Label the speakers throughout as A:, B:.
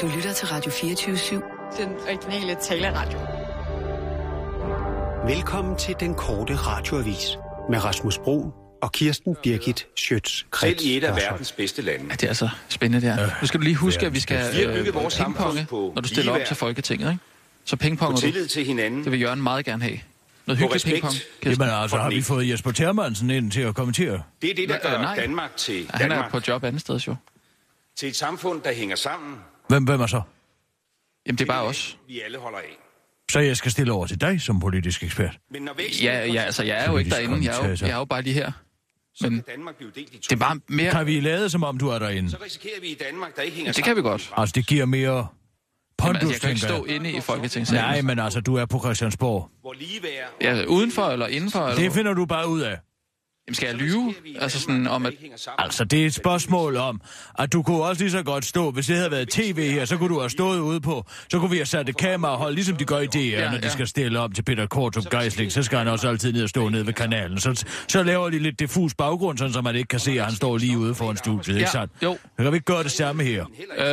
A: Du lytter til Radio 24-7.
B: Den originale taleradio.
C: Velkommen til den korte radioavis med Rasmus Bro og Kirsten Birgit Schøtz-Krets.
D: Selv i et af verdens bedste lande.
E: Ja, det er altså spændende der. Nu skal du lige huske, at vi skal
D: Vi
E: øh,
D: vores
E: pingponge,
D: på
E: når du stiller op til Folketinget, ikke? Så
D: På
E: pingponger du.
D: tillid til hinanden.
E: Det vil Jørgen meget gerne have. Noget
D: På
E: hyggelig
D: respekt.
E: pingpong. Kirsten.
F: Jamen altså, har vi fået Jesper Termansen ind til at kommentere?
D: Det er det, der gør
E: øh.
D: Danmark til
E: Ja, han er
D: Danmark.
E: på job andet sted, jo.
D: Til et samfund, der hænger sammen.
F: Hvem, hvem er så?
E: Jamen, det er bare os.
D: Vi alle holder af.
F: Så jeg skal stille over til dig som politisk ekspert.
D: Men når væksten
E: Ja, ja, altså, jeg er jo ikke derinde. Jeg er jo, jeg er jo bare lige her.
D: så
E: men-
D: kan Danmark blive delt i to.
E: Det er bare mere...
F: Kan vi lade som om, du er derinde?
D: Så risikerer vi i Danmark, der ikke hænger
E: Det kan vi godt.
F: Altså, det giver mere
E: Jamen,
F: pondus,
E: altså, jeg kan ikke stå inde i Folketingssalen.
F: Nej, men altså, du er på Christiansborg.
D: Hvor ligeværd...
E: Ja, udenfor eller indenfor? Eller
F: Det finder du bare ud af.
E: Jamen, skal jeg lyve? Altså sådan om, at...
F: Altså, det er et spørgsmål om, at du kunne også lige så godt stå, hvis det havde været tv her, så kunne du have stået ude på, så kunne vi have sat et kamera og holdt, ligesom de gør i DR,
E: Ja,
F: når de
E: ja.
F: skal stille op til Peter Kortrup Geisling, så skal han også altid ned og stå nede ved kanalen. Så, så laver de lidt diffus baggrund, sådan så man ikke kan se, at han står lige ude foran studiet, ikke
E: Ja,
F: sandt?
E: jo.
F: Så kan vi ikke gøre det samme her.
E: Øh,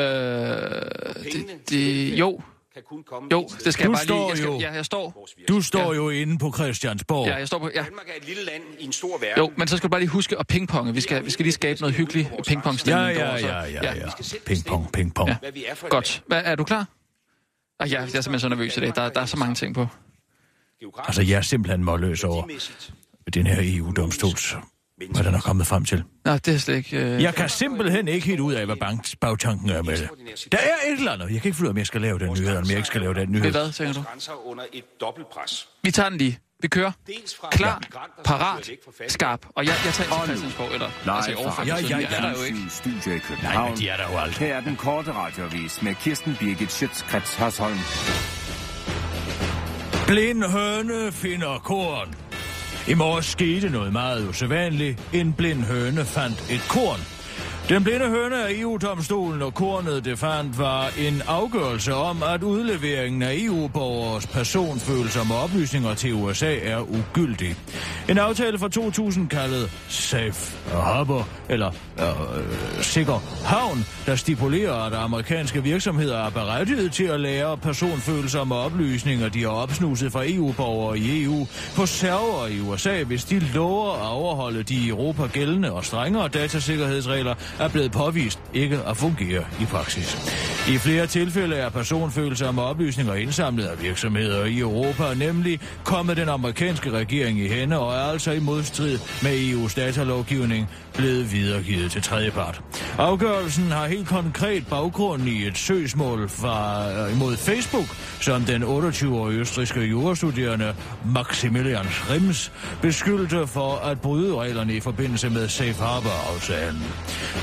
E: det, det, jo,
D: Kan kun komme
E: jo, det skal
F: Du
E: jeg bare lige...
F: står
E: Jeg skal,
F: jo-
E: ja, jeg står...
F: Du står jo inde på Christiansborg.
E: Ja, jeg står på... Ja.
D: Danmark er et lille land i en stor verden.
E: Jo, men så skal du bare lige huske at pingponge. Vi skal, vi skal lige skabe noget hyggelig
F: Ja,
E: pingpongstemning.
F: ja, ja, ja, ja.
E: Ja.
D: Vi er for et
E: Godt. Hvad, er du klar? Ah, ja, jeg er simpelthen så nervøs i dag. Der, der er så mange ting på.
F: Altså, jeg er simpelthen målløs over den her EU-domstols, hvad er kommet frem til.
E: Nå, det er slet ikke... Øh...
F: Jeg kan simpelthen ikke helt ud af, hvad banks bagtanken er med det. Der er et eller andet. Jeg kan ikke finde ud af, om jeg skal lave den nyhed, eller om jeg ikke skal lave den nyhed.
E: hvad, tænker du?
D: grænser under et dobbeltpres.
E: Vi tager den lige. Vi kører. Klar,
D: som
E: parat, skarp. Og jeg, jeg tager til Christiansborg, eller... Altså,
G: Live
E: overfor.
G: fra
F: Ja, ja,
E: Jeg er der jo ikke.
G: Studie i
F: Nej, men de er der jo aldrig.
G: Her er den korte radiovis med Kirsten Birgit Schøtzgrads Hasholm.
F: Blind høne finder korn. I morges skete noget meget usædvanligt. En blind høne fandt et korn. Den blinde høne af EU-domstolen og kornet det fandt var en afgørelse om, at udleveringen af EU-borgers personfølsomme oplysninger til USA er ugyldig. En aftale fra 2000 kaldet Safe Harbor, eller øh, Sikker Havn, der stipulerer, at amerikanske virksomheder er berettiget til at lære personfølsomme oplysninger, de har opsnuset fra EU-borgere i EU, på server i USA, hvis de lover at overholde de i Europa gældende og strengere datasikkerhedsregler, er blevet påvist ikke at fungere i praksis. I flere tilfælde er personfølsomme oplysninger indsamlet af virksomheder i Europa, nemlig kommet den amerikanske regering i hænde og er altså i modstrid med EU's datalovgivning blevet videregivet til tredjepart. Afgørelsen har helt konkret baggrund i et søgsmål fra, øh, imod Facebook, som den 28-årige østriske jurastuderende Maximilian Schrems beskyldte for at bryde reglerne i forbindelse med Safe Harbor-aftalen.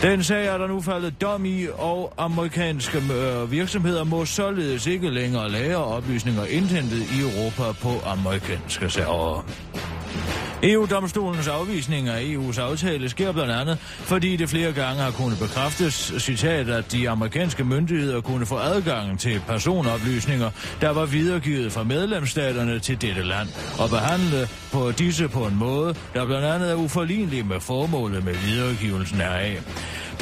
F: Den sag er der nu faldet dom i, og amerikanske øh, virksomheder må således ikke længere lære oplysninger indhentet i Europa på amerikanske server. EU-domstolens afvisning af EU's aftale sker blandt andet, fordi det flere gange har kunnet bekræftes, citat, at de amerikanske myndigheder kunne få adgang til personoplysninger, der var videregivet fra medlemsstaterne til dette land, og behandle på disse på en måde, der blandt andet er uforlignelig med formålet med videregivelsen heraf.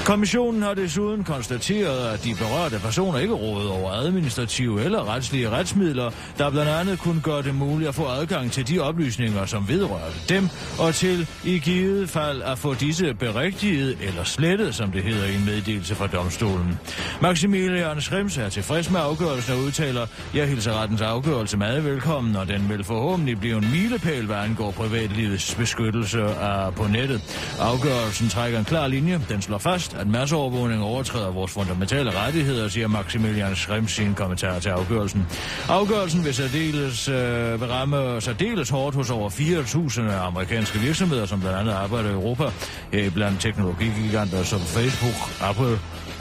F: Kommissionen har desuden konstateret, at de berørte personer ikke råder over administrative eller retslige retsmidler, der blandt andet kunne gøre det muligt at få adgang til de oplysninger, som vedrører dem, og til i givet fald at få disse berigtiget eller slettet, som det hedder i en meddelelse fra domstolen. Maximilian Schrems er tilfreds med afgørelsen og udtaler, jeg hilser rettens afgørelse meget velkommen, og den vil forhåbentlig blive en milepæl, hvad angår privatlivets beskyttelse af på nettet. Afgørelsen trækker en klar linje. Den slår fast, at masseovervågning overtræder vores fundamentale rettigheder, siger Maximilian Schrems sin kommentar til afgørelsen. Afgørelsen vil, særdeles, øh, vil ramme særdeles hårdt hos over 4.000 amerikanske virksomheder, som blandt andet arbejder i Europa, her blandt teknologigiganter som Facebook, Apple,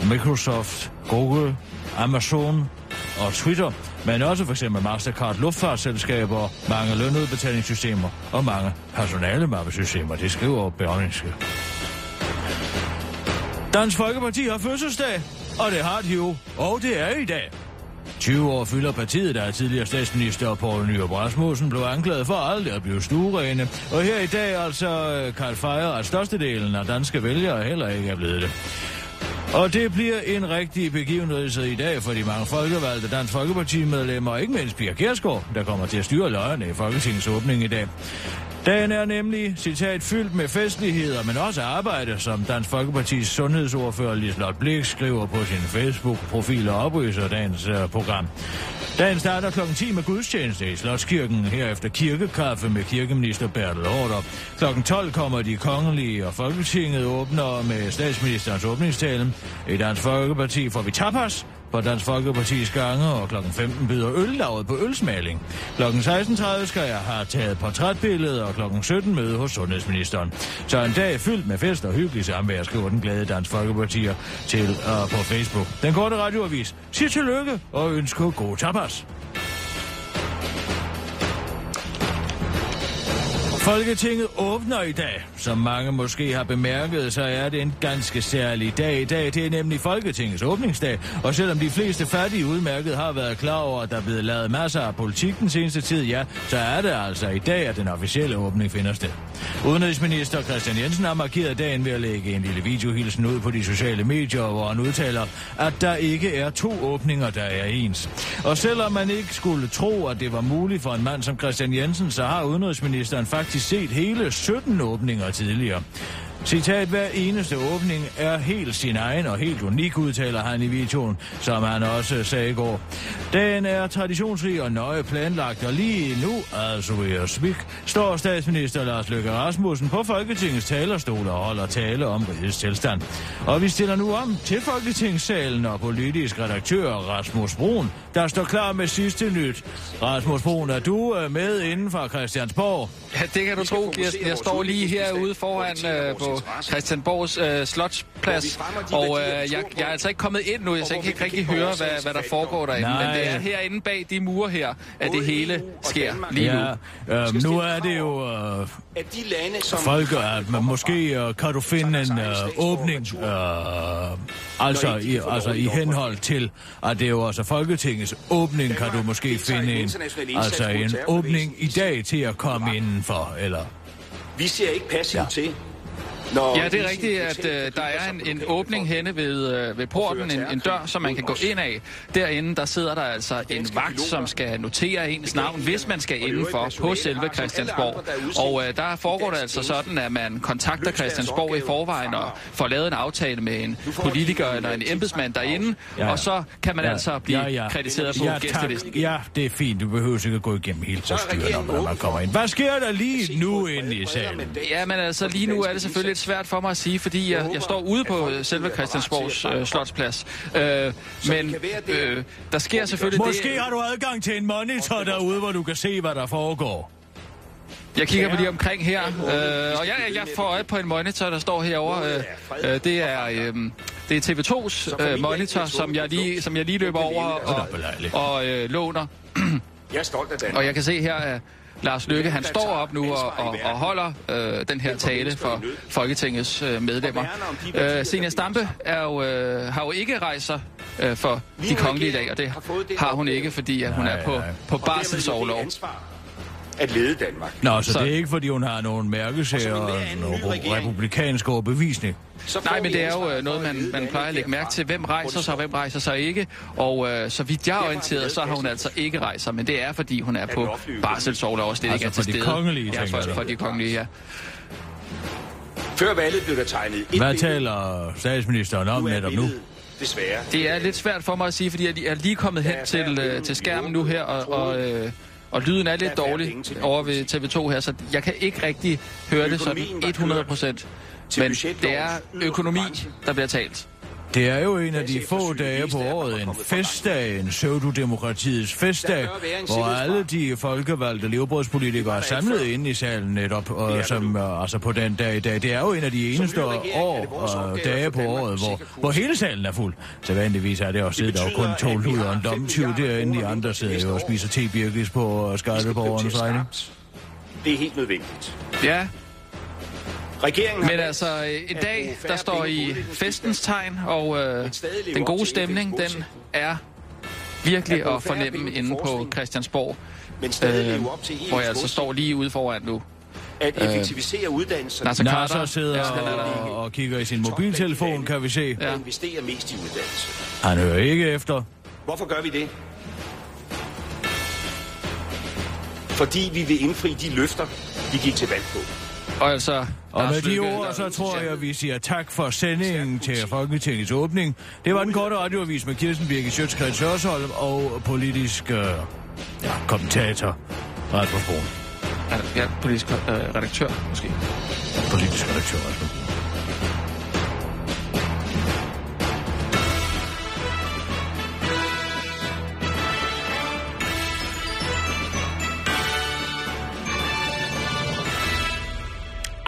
F: Microsoft, Google, Amazon og Twitter, men også for eksempel Mastercard luftfartsselskaber, mange lønudbetalingssystemer og mange personalemappesystemer. Det skriver Berlingske. Dansk Folkeparti har fødselsdag, og det har de jo, og det er i dag. 20 år fylder partiet, der er tidligere statsminister Poul Nyrup Rasmussen blev anklaget for aldrig at blive stuerene. Og her i dag altså øh, Karl kan fejre, at størstedelen af danske vælgere heller ikke er blevet det. Og det bliver en rigtig begivenhed i dag for de mange folkevalgte Dansk Folkeparti-medlemmer, ikke mindst Pia Kjærsgaard, der kommer til at styre løjerne i Folketingets åbning i dag. Dagen er nemlig, citat, fyldt med festligheder, men også arbejde, som Dansk Folkepartis sundhedsordfører Lislot Blik skriver på sin Facebook-profil og oplyser dagens uh, program. Dagen starter kl. 10 med gudstjeneste i Slotskirken, herefter kirkekaffe med kirkeminister Bertel Hårder. Kl. 12 kommer de kongelige, og Folketinget åbner med statsministerens åbningstale. I Dansk Folkeparti får vi tapas, på Dansk Folkeparti's gange, og kl. 15 byder øllavet på ølsmaling. Kl. 16.30 skal jeg have taget portrætbilledet, og kl. 17 møde hos sundhedsministeren. Så en dag fyldt med fest og hyggelig samvær, skriver den glade Dansk Folkepartier til uh, på Facebook. Den korte radioavis siger tillykke og ønsker god tapas. Folketinget åbner i dag. Som mange måske har bemærket, så er det en ganske særlig dag i dag. Det er nemlig Folketingets åbningsdag. Og selvom de fleste fattige udmærket har været klar over, at der er blevet lavet masser af politik den seneste tid, ja, så er det altså i dag, at den officielle åbning finder sted. Udenrigsminister Christian Jensen har markeret dagen ved at lægge en lille videohilsen ud på de sociale medier, hvor han udtaler, at der ikke er to åbninger, der er ens. Og selvom man ikke skulle tro, at det var muligt for en mand som Christian Jensen, så har udenrigsministeren faktisk set hele 17 åbninger tidligere. Citat, hver eneste åbning er helt sin egen og helt unik, udtaler han i videoen, som han også sagde i går. Dagen er traditionsrig og nøje planlagt, og lige nu, altså ved at smik, står statsminister Lars Løkke Rasmussen på Folketingets talerstol og holder tale om rigets tilstand. Og vi stiller nu om til Folketingssalen og politisk redaktør Rasmus Brun, der står klar med sidste nyt. Rasmus Brun, er du øh, med inden for Christiansborg?
E: Ja, det kan du tro, Kirsten. Jeg står lige herude foran øh, på Christianborgs øh, slotsplads, og øh, jeg, jeg er altså ikke kommet ind nu, så jeg kan ikke rigtig høre, hvad, hvad der foregår derinde.
F: Nej.
E: Men det er herinde bag de mure her, at det hele sker lige nu.
F: Ja, øh, nu er det jo øh,
D: At de lande, som
F: folk, at man måske øh, kan du finde en øh, åbning, øh, altså, i, altså i henhold til, at det er jo altså Folketingets åbning, kan du måske finde en, altså en åbning i dag til at komme indenfor, eller...
D: Vi ser ikke passivt
F: ja.
D: til. Når
E: Ja, det er rigtigt, at øh, der er en, en åbning henne ved, øh, ved porten, en, en dør, som man kan gå ind af. Derinde, der sidder der altså en vagt, som skal notere ens navn, hvis man skal indenfor på selve Christiansborg. Og øh, der foregår det altså sådan, at man kontakter Christiansborg i forvejen og får lavet en aftale med en politiker eller en embedsmand derinde, og så kan man altså blive krediteret på gæstelisten.
F: Ja, det er fint. Du behøver ikke at gå igennem hele proceduren, når man kommer ind. Hvad sker der lige
D: Se
F: nu inde i salen?
E: Ja, men altså lige nu er det selvfølgelig lidt svært for mig at sige, fordi jeg, jeg står ude på selve Christiansborgs øh, slotsplads. Øh, men øh, der sker selvfølgelig
F: Måske
E: det...
F: har du adgang til en monitor derude, hvor du kan se, hvad der foregår.
E: Jeg kigger mig lige omkring her, øh, og jeg, jeg får øje på en monitor, der står herovre. Øh, øh, det er... Øh, det er TV2's øh, monitor, som jeg lige, som jeg lige løber over og, og øh, låner.
D: Jeg er stolt af Danmark.
E: Og jeg kan se her, at Lars Løkke, han står op nu og, og, og holder øh, den her tale for Folketingets øh, medlemmer. Øh, Senior Stampe er jo, øh, har jo ikke rejst sig øh, for de kongelige i dag, og det har hun ikke, fordi at hun er på, på barselsårlov.
D: At lede Danmark.
F: Nå, så,
E: Så-
F: det er ikke, fordi hun har nogen mærkesager
D: Og
F: og republikansk overbevisning.
E: Nej, men det er jo øh, noget,
D: for
E: man, man plejer at lægge mærke til. Hvem rejser sig, og hvem rejser sig ikke? Og øh, så vidt jeg er orienteret, så har hun altså ikke rejst sig, men det er, fordi hun er på barselsårlov og slet
F: Altså
E: ikke er
F: for
E: til
F: de
E: stede.
F: kongelige,
E: ja, for, for de kongelige, ja.
D: Før valget blev der tegnet et
F: Hvad taler statsministeren om
D: Nu er
F: netop nu?
D: Desværre.
E: Det er lidt svært for mig at sige, fordi jeg er lige kommet hen til, øh, til skærmen nu her, og, og, øh, og lyden er lidt dårlig over ved TV2 her, så jeg kan ikke rigtig høre det sådan
D: Økonomien var
E: 100 procent.
D: til
E: Men
D: budgetlovens
E: det er økonomi, der bliver talt.
F: Det er jo en af de få dage på året, en festdag, en pseudodemokratiets festdag, hvor alle de folkevalgte levebrødspolitikere er samlet inde i salen netop, og, som, øh, altså på den dag i dag. Det er jo en af de eneste år og
D: at
F: dage på året, hvor, hvor hele salen er fuld. Så vanligvis er det også siddet der jo kun
D: betyder,
F: 12
D: at vi
F: luder og en
D: 5
F: domtyv derinde, de andre sidder jo og spiser tebirkis på
D: skal
F: skatteborgernes regning.
D: Det er helt nødvendigt.
E: Ja,
D: Regeringen har
E: men altså øh, en
D: at
E: dag, der står i festens tegn, og øh, den gode stemning, den er virkelig
D: At
E: fornemme inde på. Christiansborg,
D: Men stadig
E: øh,
D: op til
E: hvor jeg altså står lige ude foran nu.
D: at effektivisere uddannelserne.
E: Nasser
F: Nasser
E: Carter.
F: sidder
E: Ja, han er der.
F: og, og kigger i sin mobiltelefon, kan vi se.
D: Ja. investerer mest i uddannelse.
F: Han hører ikke efter.
D: Hvorfor gør vi det? Fordi vi vil indfri de løfter, vi gik til valg på.
E: Og altså...
F: Og med de ord, så tror jeg, at vi siger tak for sendingen til Folketingets åbning. Det var den korte radioavis med Kirsten Birke Sjøtskreds Hørsholm og politisk øh, ja, kommentator Rasmus Brun.
E: Ja, politisk øh, redaktør, måske.
F: Politisk redaktør Rasmus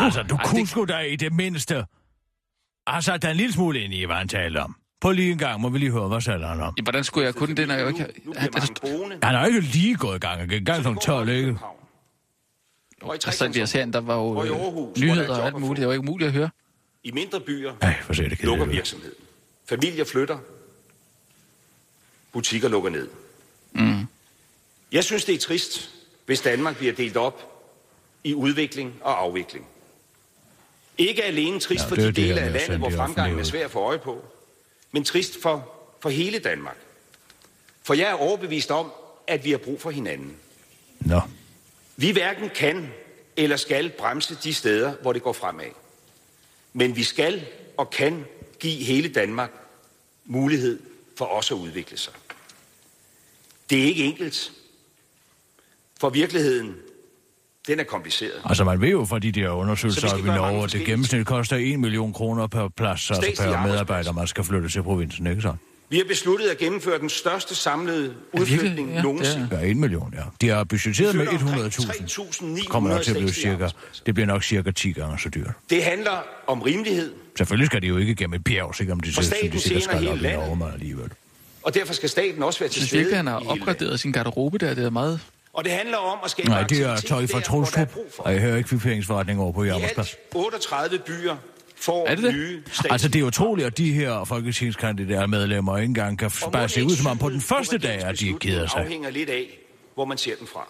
F: Altså, du kunne sgu da i det mindste... Altså, der er en lille smule ind i, hvad han taler om. På lige en gang må vi lige høre, hvad taler han om.
E: Ja, hvordan skulle jeg kunne det, når jeg ikke...
D: Nu, nu
E: Han,
D: boende.
F: Han har jo ikke lige gået i gang. Han gik i gang som 12, ikke?
D: Og i
E: altså, vi har set, der var jo øh,
D: Aarhus,
E: nyheder
D: er
E: og alt
D: at
E: muligt. Det var ikke muligt at høre.
D: I mindre byer
F: Ej, for se det kan
D: lukker
F: det
D: virksomheden. Familier flytter. Butikker lukker ned.
E: Mm.
D: Jeg synes, det er trist, hvis Danmark bliver delt op i udvikling og afvikling. Ikke alene trist
F: Ja,
D: for de
F: det,
D: dele af landet, hvor fremgangen er svær at få øje på, men trist for, for hele Danmark. For jeg er overbevist om, at vi har brug for hinanden.
F: Nå.
D: Vi hverken kan eller skal bremse de steder, hvor det går fremad. Men vi skal og kan give hele Danmark mulighed for også at udvikle sig. Det er ikke enkelt, for virkeligheden, den er kompliceret.
F: Altså, man ved jo fra de der undersøgelser
D: vi
F: i Norge, at det gennemsnit koster 1 million kroner per plads, altså per medarbejder, man skal flytte til provinsen, ikke så?
D: Vi har besluttet at gennemføre den største samlede udflytning?
E: Ja,
D: nogensinde.
F: Ja, 1 million, ja. De har budgetteret med
D: Vi flytter omkring
F: 100.000. Kommer nok
D: 3.900
F: til at blive cirka, det bliver nok cirka 10 gange så dyrt.
D: Det handler om rimelighed,
F: Selvfølgelig skal de jo ikke gennem et bjerg, sikkert om de,
D: For
F: som de sikkert skal op i. Norge, alligevel.
D: og derfor skal staten også være
E: Jeg
D: til
E: synes
D: stede
E: virkelig, han har opgraderet sin garderobe der. Det er meget...
D: Og det handler om at skabe
F: Nej, det er tøj fra Trostrup, og jeg hører ikke kvitteringsforretning over på Jammersplads.
D: alt 38 byer får
E: Er det det?
D: nye
F: Altså, det er utroligt, at de her folketingskandidater medlemmer ikke engang kan
D: Og
F: bare se ud, som om på den første dag, at de keder sig.
D: afhænger lidt af, hvor man ser den fra.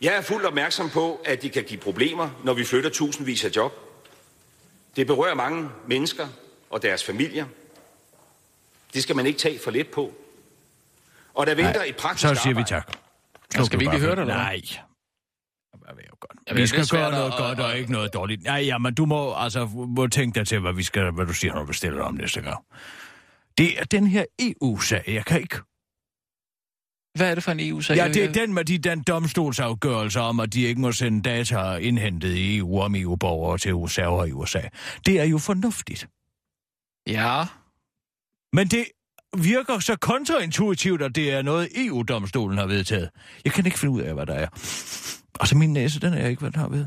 D: Jeg er fuldt opmærksom på, at det kan give problemer, når vi flytter tusindvis af job. Det berører mange mennesker og deres familier. Det skal man ikke tage for let på. Og der venter et praktisk
F: Så siger vi
D: arbejde.
F: tak.
E: Ja, skal vi ikke høre det, eller?
F: Nej. Jeg ved jo godt.
E: Jamen,
F: vi skal gøre noget
E: at-
F: godt og
E: at-
F: ikke noget dårligt. Nej, ja, men du må altså må tænke dig til, hvad, vi skal, hvad du siger, når du bestiller om næste gang. Det er den her EU-sag. Jeg kan ikke...
E: Hvad er det for en EU-sag?
F: Ja, det er den med de den domstolsafgørelser om, at de ikke må sende data indhentet i EU om EU-borgere til server i USA. Det er jo fornuftigt.
E: Ja.
F: Men det virker så kontraintuitivt, at det er noget, EU-domstolen har vedtaget. Jeg kan ikke finde ud af, hvad der er. Altså, min næse, den er jeg ikke, hvad den har ved.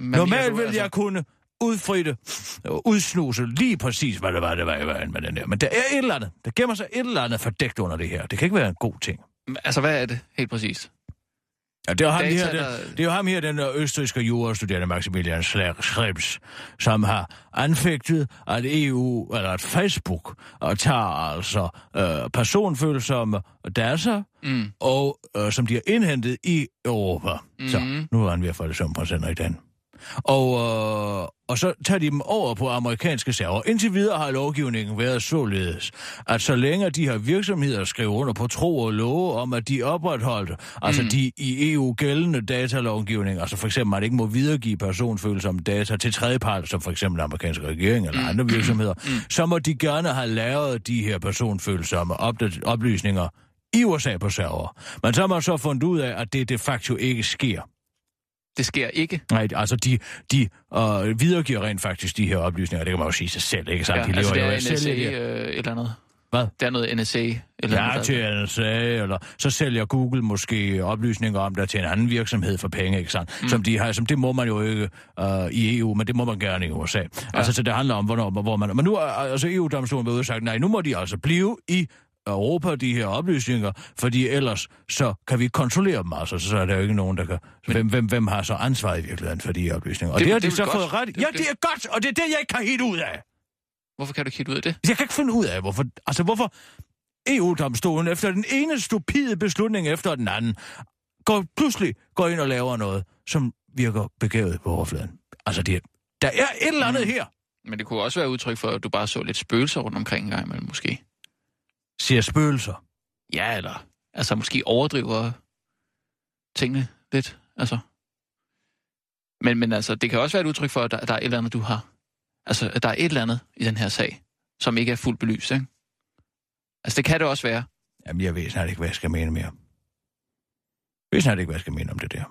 E: Men
F: Normalt
E: du,
F: vil
E: altså-
F: jeg kunne udfritte og udsnuse lige præcis, hvad det var, det var i vejen med den der. Men der er et eller andet. Der gemmer sig et eller andet fordækt under det her. Det kan ikke være en god ting.
E: Altså, hvad er det helt præcis?
F: Ja, det er ham,
E: Data,
F: her,
E: der-
F: den, det er jo ham her, den der østrigske jurastuderende Maximilian Schrems, som har anfægtet, at EU, eller at Facebook, uh, tager altså uh, personfølsomme data,
E: Mm.
F: og uh, som de har indhentet i Europa. Mm. Så, nu er han ved at få det som på i den. Og, øh, og så tager de dem over på amerikanske server. Indtil videre har lovgivningen været således, at så længe de her virksomheder skriver under på tro og love om, at de opretholdt, altså
E: Mm.
F: de i EU gældende datalovgivning, altså for eksempel, at man ikke må videregive personfølsomme data til tredjepart, som for eksempel amerikanske regering eller
E: Mm.
F: andre virksomheder, så må de gerne have lavet de her personfølsomme oplysninger i USA på server. Men så har man så fundet ud af, at det de facto ikke sker.
E: Det sker ikke.
F: Nej, altså de, de øh, videregiver rent faktisk de her oplysninger. Det kan man jo sige sig selv, ikke sant?
E: Ja,
F: de
E: altså, det er NSA
F: det.
E: øh, et eller andet.
F: Hvad?
E: Det er noget NSA. Eller
F: Ja,
E: noget,
F: til NSA, eller så sælger Google måske oplysninger om det til en anden virksomhed for penge, ikke sandt? Mm. Som de har, som det må man jo ikke uh, i EU, men det må man gerne i USA. Ja. Altså, så det handler om, hvornår, hvor man... Men nu er altså EU-domstolen været ude og sagt, nej, nu må de altså blive i Europa, de her oplysninger, fordi ellers så kan vi ikke kontrollere dem, altså, så er der jo ikke nogen, der kan... Men, hvem, hvem, hvem har så ansvaret i virkeligheden for de her oplysninger? Og
E: Det-
F: det, har
E: det er
F: de så
E: vel
F: fået
E: godt.
F: ret.
E: Det-
F: Ja,
E: det-
F: det er godt, og det er det, jeg ikke kan helt ud af.
E: Hvorfor kan du ikke helt ud af det?
F: Jeg kan ikke finde ud af, hvorfor... Altså, hvorfor EU-domstolen efter den ene stupide beslutning efter den anden går, pludselig går ind og laver noget, som virker begavet på overfladen. Altså, det, der er et eller andet mm. her.
E: Men det kunne også være udtryk for, at du bare så lidt spøgelser rundt omkring en gang imellem, måske.
F: Ser spøgelser?
E: Ja, eller altså måske overdriver tingene lidt, altså. Men, men altså, det kan også være et udtryk for, at der, der er et eller andet, du har. Altså, at der er et eller andet i den her sag, som ikke er fuldt belyst, ikke? Altså, det kan det også være.
F: Jamen, jeg ved snart ikke, hvad jeg skal mene mere. Jeg ved snart ikke, hvad jeg skal mene om det der.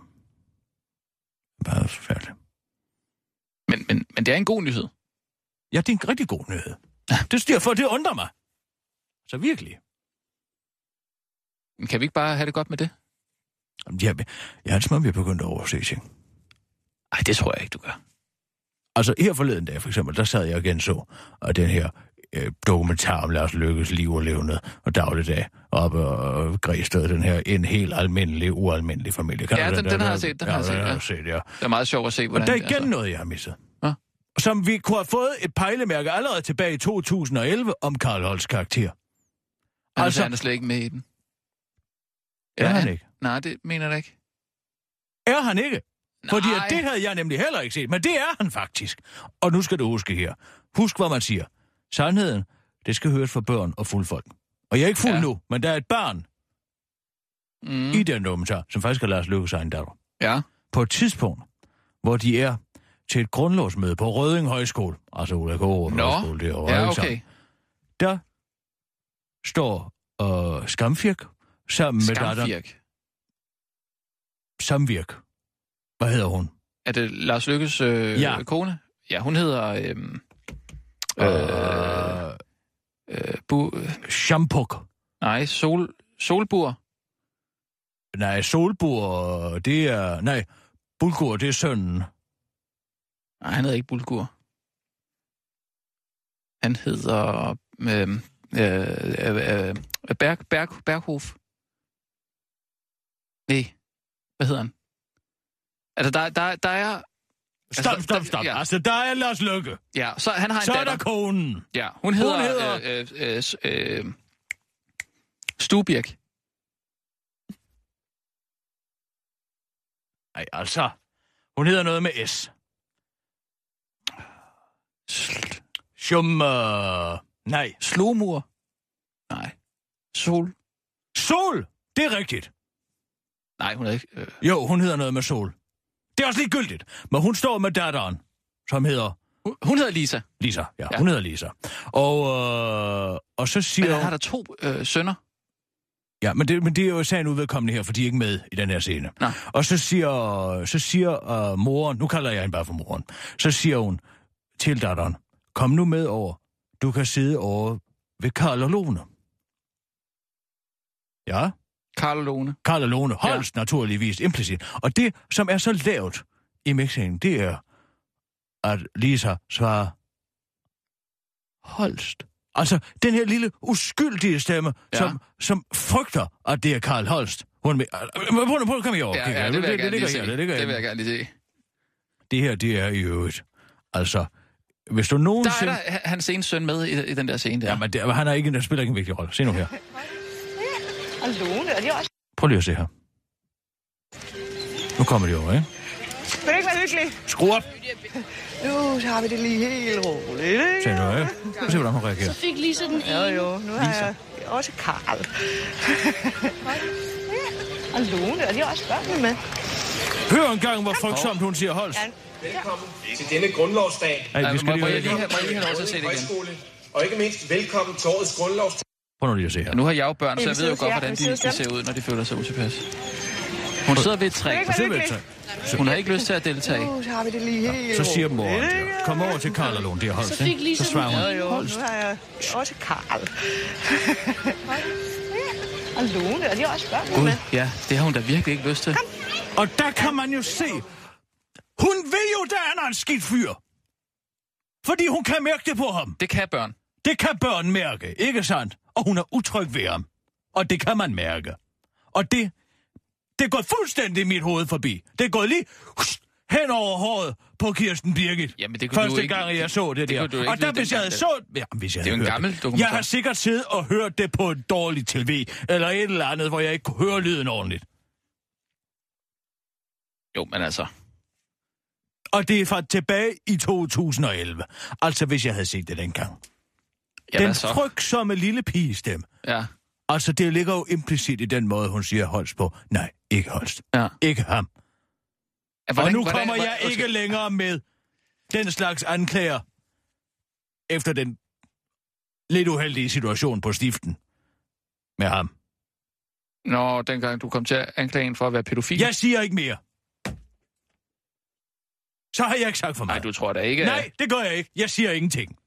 F: Bare forfærdeligt.
E: Men, men, men det er en god nyhed.
F: Ja, det er en rigtig god nyhed. Det styrer for, det undrer mig. Så virkelig.
E: Kan vi ikke bare have det godt med det?
F: Jeg, jeg det som om, vi er begyndt at overse ting.
E: Ej, det tror jeg ikke, du gør.
F: Altså, her forleden dag, for eksempel, der sad jeg igen så, og den her øh, dokumentar om Lars Lykkes liv og levende og dagligdag op og Græsted, den her en helt almindelig, ualmindelig familie.
E: Kan ja, den, den, den, har jeg set, den ja, har jeg set, ja. Har set, ja. Det er meget sjovt at se, hvordan...
F: Og der er igen altså... noget, jeg har misset. Ja? Som vi kunne have fået et pejlemærke allerede tilbage i 2011 om Karl Holts karakter.
E: Altså, altså, han er slet ikke med i den.
F: er han, han ikke?
E: Nej, det mener jeg ikke.
F: Er han ikke? Nej. Fordi at det havde jeg nemlig heller ikke set, men det er han faktisk. Og nu skal du huske her. Husk, hvad man siger. Sandheden, det skal høres for børn og fuldfolk. Og jeg er ikke fuld ja. nu, men der er et barn mm. i den dokumentar, som faktisk har Lars Løkke sig en datter.
E: Ja.
F: På et tidspunkt, hvor de er til et grundlovsmøde på Røding Højskole, altså Ulla Kåre Højskole, det er
E: ja, okay.
F: Der står uh, Skamfirk sammen med
E: datteren.
F: Samvirk. Hvad hedder hun?
E: Er det Lars Lykkes øh, ja. kone? Ja, hun hedder... Øh, øh, øh, bu,
F: øh, Shampuk.
E: Nej, Sol, Solbur.
F: Nej, Solbur, det er... Nej, Bulgur, det er sønnen.
E: Nej, han hedder ikke Bulgur. Han hedder... Øh, øh, øh, øh, Berg, Berg, Berghof. Nej, hvad hedder han? Altså, der, der, der er...
F: Altså, stop, stop, stop. Ja. Altså, der er Lars Løkke.
E: Ja, så han har en
F: Så
E: datter.
F: er der konen.
E: Ja, hun hedder... Hun hedder... Øh, øh, øh, Stubirk.
F: Nej, altså. Hun hedder noget med S. Sjum... Uh... Nej.
E: Slomur. Nej. Sol.
F: Sol! Det er rigtigt.
E: Nej, hun er ikke... Øh...
F: Jo, hun hedder noget med Sol. Det er også ligegyldigt. Men hun står med datteren, som hedder...
E: Hun, hun hedder Lisa.
F: Lisa, ja, ja. Hun hedder Lisa. Og, øh, og så siger...
E: Men har der to øh, sønner?
F: Ja, men det, men det er jo sagen udvedkommende her, for de er ikke med i den her scene.
E: Nej.
F: Og så siger, så siger uh, moren, nu kalder jeg hende bare for moren, så siger hun til datteren, kom nu med over, du kan sidde over ved Karl og Lone. Ja?
E: Karl Lone.
F: Karl Lone. Holst ja. naturligvis implicit. Og det, som er så lavt i mixingen, det er, at Lisa svarer Holst. Altså, den her lille uskyldige stemme, ja. som, som frygter, at det er Karl Holst. Hun. Prøv, prøv, kom
E: herover. Ja, ja, det vil jeg gerne lige se. Det, det vil jeg gerne lige se.
F: Det her, det er i øvrigt. Altså, hvis du nogensinde...
E: Der er der hans ene søn med i, i den der scene der.
F: Ja, men det, han er ikke, der spiller ikke en vigtig rolle. Se nu her.
B: Og Lone, og de også...
F: Prøv lige at se her. Nu kommer de over, ikke?
B: Vil det ikke være hyggeligt?
F: Skru op!
B: Nu så har vi det lige helt roligt, ikke?
F: Se nu, ikke? Prøv se, hvordan hun reagerer.
H: Så fik Lisa den
B: ene. Jo, jo. Nu har Lisa. jeg også Karl. og Lone, og de har også børnene med.
F: Hør en gang, hvor frygtsomt hun siger Holst.
I: Velkommen til denne grundlovsdag.
F: Ej, vi skal
E: lige, må,
F: lige,
E: lige, må jeg lige have lov til at se det igen?
I: Og ikke mindst velkommen til årets grundlovsdag.
F: Prøv nu lige at se her.
E: Ja, nu har jeg jo børn, så jeg ved jo godt, hvordan de, de ser ud, når de føler sig utilpas. Hun sidder ved et træ.
F: Hun sidder ved et træ.
E: Hun har ikke lyst til at deltage.
B: Nu har vi det lige helt
F: Så siger moren, kom over til Karl og Lone, det er Holst,
H: Så fik Lisa
F: Så svarer hun,
B: Ja, jo, nu har jeg også Karl. og Lone, og de har også børnene
E: Gud,
B: med.
E: ja, det har hun da virkelig ikke lyst til.
F: Og der kan man jo se, hun vil jo, da han er en skidt fyr. Fordi hun kan mærke det på ham.
E: Det kan børn.
F: Det kan børn mærke, ikke sandt? Og hun er utryg ved ham. Og det kan man mærke. Og det, det er gået fuldstændig mit hoved forbi. Det er gået lige hen over håret på Kirsten Birgit.
E: Jamen, det kunne
F: Første
E: du ikke,
F: gang, jeg så det,
E: det
F: der.
E: ikke
F: og der, hvis jeg havde så... Ja, hvis jeg
E: Det er jo en gammel
F: det.
E: dokumentar.
F: Jeg har sikkert siddet og hørt det på en dårlig tv, eller et eller andet, hvor jeg ikke kunne høre lyden ordentligt.
E: Jo, men altså...
F: Og det er fra tilbage i 2011. Altså, hvis jeg havde set det dengang.
E: Ja,
F: Den
E: så?
F: frygtsomme lille pigestemme.
E: Ja,
F: Altså, det ligger jo implicit i den måde, hun siger Holst på. Nej, ikke Holst.
E: ja.
F: Ikke ham.
E: ja
F: Hvordan, og nu kommer hvordan, jeg ikke
E: undskyld.
F: længere med den slags anklager efter den lidt uheldige situation på stiften med ham.
E: Nå, dengang du kom til at anklage en for at være pædofil.
F: Jeg siger ikke mere. Så har jeg ikke sagt for
E: Nej,
F: meget.
E: du tror da ikke...
F: Nej, det gør jeg ikke. Jeg siger ingenting.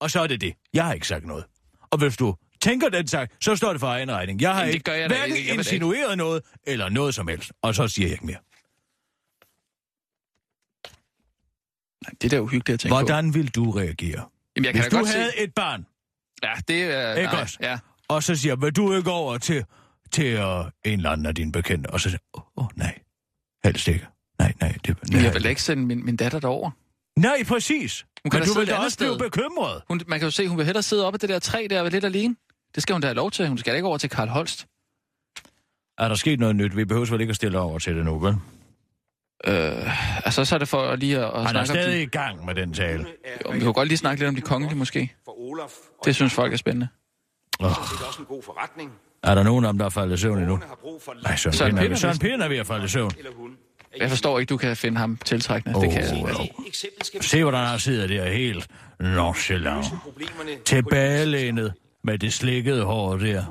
F: Og så er det det. Jeg har ikke sagt noget. Og hvis du tænker den sagt, så står det for egen regning. Jeg har
E: Jamen,
F: ikke
E: jeg
F: hverken
E: ikke. Jeg
F: insinueret noget, eller noget som helst. Og så siger jeg ikke mere.
E: Nej, det er da uhyggeligt at tænke på.
F: Hvordan vil du reagere?
E: Jamen, jeg kan
F: Hvis
E: da
F: du
E: godt se...
F: havde et barn,
E: Ja, det er...
F: Ikke
E: nej,
F: også?
E: Ja.
F: og så siger, vil du ikke over til, til uh, en eller anden af dine bekendte? Og så siger åh, oh, oh, nej, helst ikke. Nej, nej, det, nej.
E: jeg vil ikke sende min, min datter derover.
F: Nej, præcis.
E: Hun kan
F: Men du vil da også blive bekymret.
E: Hun, man kan jo se, hun vil hellere sidde oppe af det der træ der være lidt alene. Det skal hun da have lov til. Hun skal da ikke over til Karl Holst.
F: Er der sket noget nyt? Vi behøver vel ikke at stille over til det nu, vel?
E: Øh, altså, så er det for lige at, at
F: Han er
E: snakke om
F: stadig
E: de...
F: i gang med den tale.
D: Er
E: Jo, vi kan godt lige snakke lidt om de kongelige, måske.
D: For Olaf,
E: Det synes folk er spændende.
F: Oh.
D: det er også en god forretning.
F: Er der nogen af dem, der er faldet i søvn endnu?
D: Borgerne har brug for
F: Nej, Søren,
E: Søren
F: er,
E: er
F: Pind er ved at falde i søvn.
E: Jeg forstår ikke, du kan finde ham tiltrækkende. Det kan jeg
D: skal
F: Se, hvordan han sidder der helt nonchalant. Tilbagelænet med det slikkede hår der.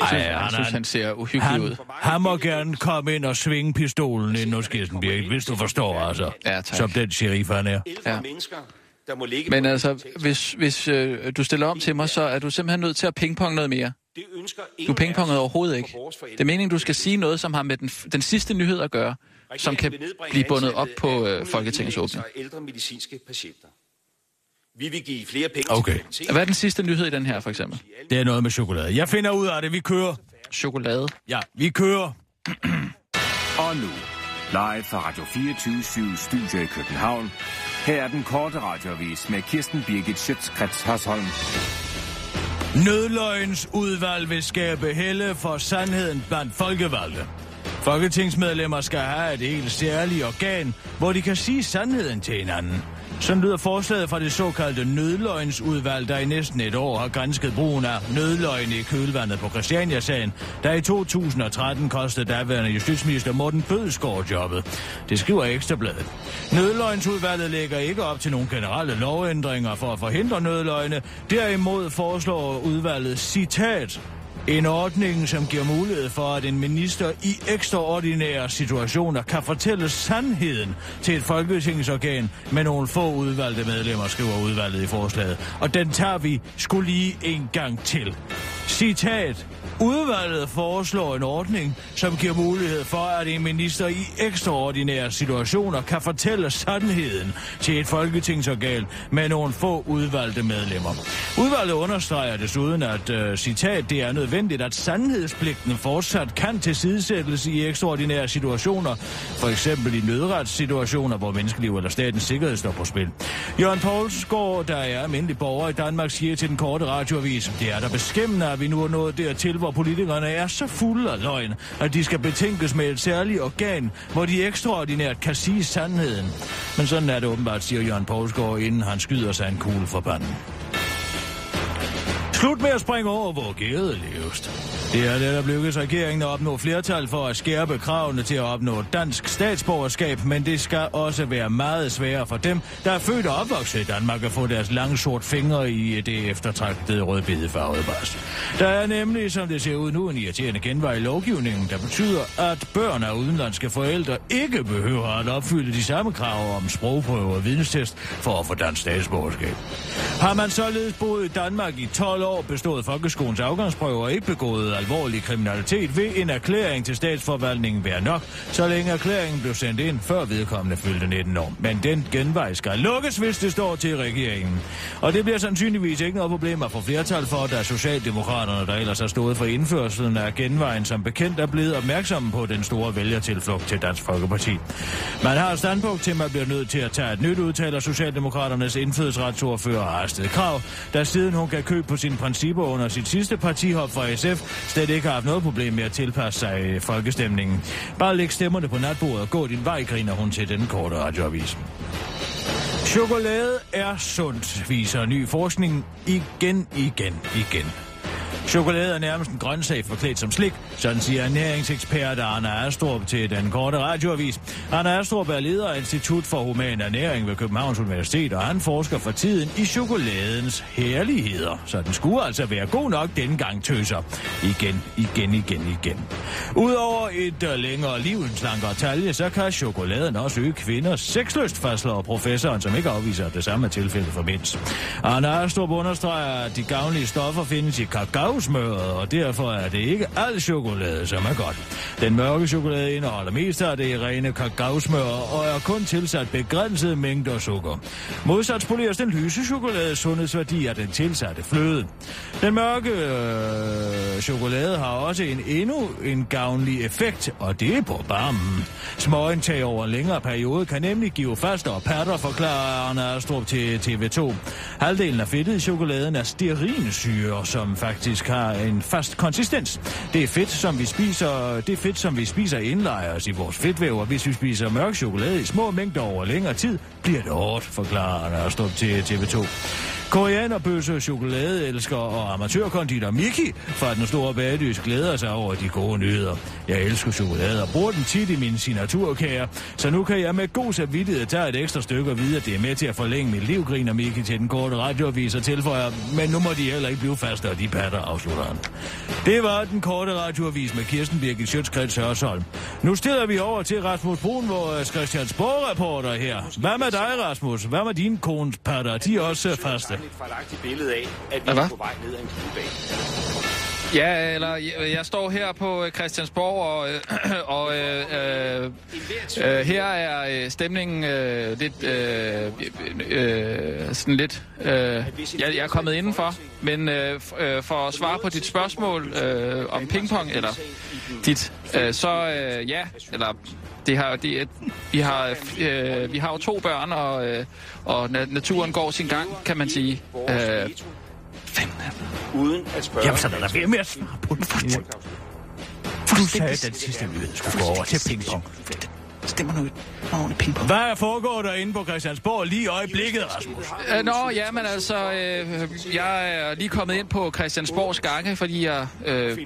F: Ej,
E: Jeg
F: han,
E: synes,
F: han,
E: ser uhyggelig
F: han,
E: ud.
F: han må gerne komme ind og svinge pistolen ind hos Kirsten Birgit, hvis du forstår, altså.
E: Ja, tak.
F: Som den sheriff, han er.
E: Ja.
D: mennesker, der må ligge
E: Men altså, hvis, hvis øh, du stiller om til mig, så er du simpelthen nødt til at pingpong noget mere. Du pingpongede overhovedet ikke. Det er meningen, du skal sige noget, som har med den, den sidste nyhed at gøre, som kan blive bundet op på øh, Folketingets åbning.
D: ældre medicinske patienter. Vi vil give flere penge
F: Okay.
D: til.
E: Hvad er den sidste nyhed i den her, for eksempel?
F: Det er noget med chokolade. Jeg finder ud af det. Vi kører.
E: Chokolade.
F: Ja, vi kører.
G: Og nu, live fra Radio 24 Studio i København. Her er den korte radiovis med Kirsten Birgit Schøtzgrads Hasholm.
F: Nødløgens udvalg vil skabe helle for sandheden blandt folkevalgte. Folketingsmedlemmer skal have et helt særligt organ, hvor de kan sige sandheden til hinanden. Sådan lyder forslaget fra det såkaldte nødløgnsudvalg, der i næsten et år har grænsket brugen af nødløgne i kølvandet på Christiania-sagen, der i 2013 kostede daværende justitsminister Morten Bødskov jobbet. Det skriver Ekstrabladet. Nødløgnsudvalget lægger ikke op til nogle generelle lovændringer for at forhindre nødløgne. Derimod foreslår udvalget citat en ordning, som giver mulighed for, at en minister i ekstraordinære situationer kan fortælle sandheden til et folketingsorgan med nogle få udvalgte medlemmer, skriver udvalget i forslaget. Og den tager vi skulle lige en gang til. Citat. Udvalget foreslår en ordning, som giver mulighed for, at en minister i ekstraordinære situationer kan fortælle sandheden til et folketingsorgan med nogle få udvalgte medlemmer. Udvalget understreger desuden, at uh, citat, det er nødvendigt, at sandhedspligten fortsat kan tilsidesættes i ekstraordinære situationer, for eksempel i nødretssituationer, hvor menneskeliv eller statens sikkerhed står på spil. Jørgen Poulsgaard, der er almindelig borger i Danmark, siger til den korte radioavis, det er der beskæmmende, at vi nu er nået dertil, hvor politikerne er så fulde af løgn, at de skal betænkes med et særligt organ, hvor de ekstraordinært kan sige sandheden. Men sådan er det åbenbart, siger Jørgen Poulsgaard, inden han skyder sig en kugle for banden. Slut med at springe over, hvor gæret leves. Det er netop lykkedes regeringen at opnå flertal for at skærpe kravene til at opnå dansk statsborgerskab, men det skal også være meget sværere for dem, der er født og opvokset i Danmark at få deres lange sort fingre i det eftertragtede rødbedefarvede bas. Der er nemlig, som det ser ud nu, en irriterende genvej i lovgivningen, der betyder, at børn af udenlandske forældre ikke behøver at opfylde de samme krav om sprogprøve og videnstest for at få dansk statsborgerskab. Har man således boet i Danmark i 12 år, bestået folkeskolens afgangsprøve og ikke begået alvorlig kriminalitet, vil en erklæring til statsforvaltningen være nok, så længe erklæringen blev sendt ind, før vedkommende fyldte 19 år. Men den genvej skal lukkes, hvis det står til regeringen. Og det bliver sandsynligvis ikke noget problem at få flertal for, da Socialdemokraterne, der ellers har stået for indførselen af genvejen, som bekendt er blevet opmærksomme på den store vælgertilflugt til Dansk Folkeparti. Man har et standpunkt til, at man bliver nødt til at tage et nyt udtaler Socialdemokraternes indfødsretsordfører Arsted Krav, der siden hun kan købe på sin principper under sit sidste partihop fra SF, slet ikke har haft noget problem med at tilpasse sig øh, folkestemningen. Bare læg stemmerne på natbordet og gå din vej, griner hun til den korte radioavis. Chokolade er sundt, viser ny forskning igen, igen, igen. Chokolade er nærmest en grøntsag forklædt som slik, sådan siger ernæringsekspert Arne Astrup til den korte radioavis. Arne Astrup er leder af Institut for Human Ernæring ved Københavns Universitet, og han forsker for tiden i chokoladens herligheder. Så den skulle altså være god nok denne gang tøser. Igen, igen, igen, igen. Udover et øh, længere liv, en slankere talje, så kan chokoladen også øge kvinders sexlyst, fastslår professoren, som ikke afviser, at det samme er tilfældet for mænds. Arne Astrup understreger, at de gavnlige stoffer findes i kakao smøret, og derfor er det ikke al chokolade, som er godt. Den mørke chokolade indeholder mest af det rene kakaosmør og er kun tilsat begrænsede mængder sukker. Modsat spoleres den lyse chokolade sundhedsværdi af den tilsatte fløde. Den mørke øh, chokolade har også en endnu en gavnlig effekt, og det er på barmen. Småindtag over en længere periode kan nemlig give fastere patter, forklarer Arne Astrup til TV2. Halvdelen af fedtet i chokoladen er sterinsyre, som faktisk har en fast konsistens. Det er fedt, som vi spiser, det er fedt, som vi spiser indlejres i vores fedtvæv, og hvis vi spiser mørk chokolade i små mængder over længere tid, bliver det hårdt, forklarer Nørstrup til TV2. Koreanerbøsse, chokoladeelsker og amatørkonditor Miki fra den store bagdys glæder sig over de gode nyheder. Jeg elsker chokolade og bruger den tit i mine signaturkager, så nu kan jeg med god samvittighed tage et ekstra stykke og vide, at det er med til at forlænge mit liv, griner Miki til den korte radioavis og tilføjer, men nu må de heller ikke blive og de patter, afslutter han. Det var den korte radioavis med Kirsten Birgit Sjøtskreds Hørsholm. Nu stiller vi over til Rasmus Brun, vores Christiansborg-reporter her. Hvad med dig, Rasmus? Hvad med din kones patter? De er også faste
D: et fejlagtigt billede af, at vi er på vej ned ad en glidebane.
E: Ja, eller jeg, jeg står her på øh, Christiansborg, og, øh, og øh, øh, her er øh, stemningen øh, lidt, øh, øh, sådan lidt, øh, jeg, jeg er kommet indenfor, men øh, for at svare på dit spørgsmål øh, om pingpong, eller dit, øh, så øh, ja, eller det har, det, vi, har, øh, vi har jo to børn, og, øh, og naturen går sin gang, kan man sige. Øh,
D: Uden at spørge...
F: Jamen, så er der ved med at svare på den. For du sagde, at den sidste nyhed skulle gå over til pingpong.
E: Stemmer nu ordentligt pingpong.
F: Hvad foregår der inde på Christiansborg lige i øjeblikket, Rasmus?
E: Øh, nå, ja, men altså, øh, jeg er lige kommet ind på Christiansborgs gange, fordi jeg øh,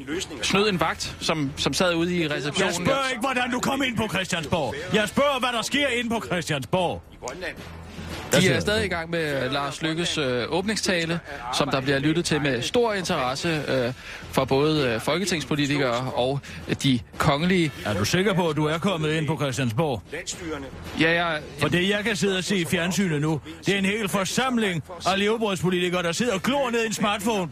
E: snød en vagt, som, som sad ude i receptionen.
F: Jeg spørger ikke, hvordan du kom ind på Christiansborg. Jeg spørger, hvad der sker inde på Christiansborg.
D: I Grønland.
E: De er stadig i gang med Lars Lykkes øh, åbningstale, som der bliver lyttet til med stor interesse øh, for både øh, folketingspolitikere og de kongelige.
F: Er du sikker på, at du er kommet ind på Christiansborg?
E: Ja, jeg...
F: For det, jeg kan sidde og se i fjernsynet nu, det er en hel forsamling af levebrødspolitikere, der sidder og glor ned i en smartphone.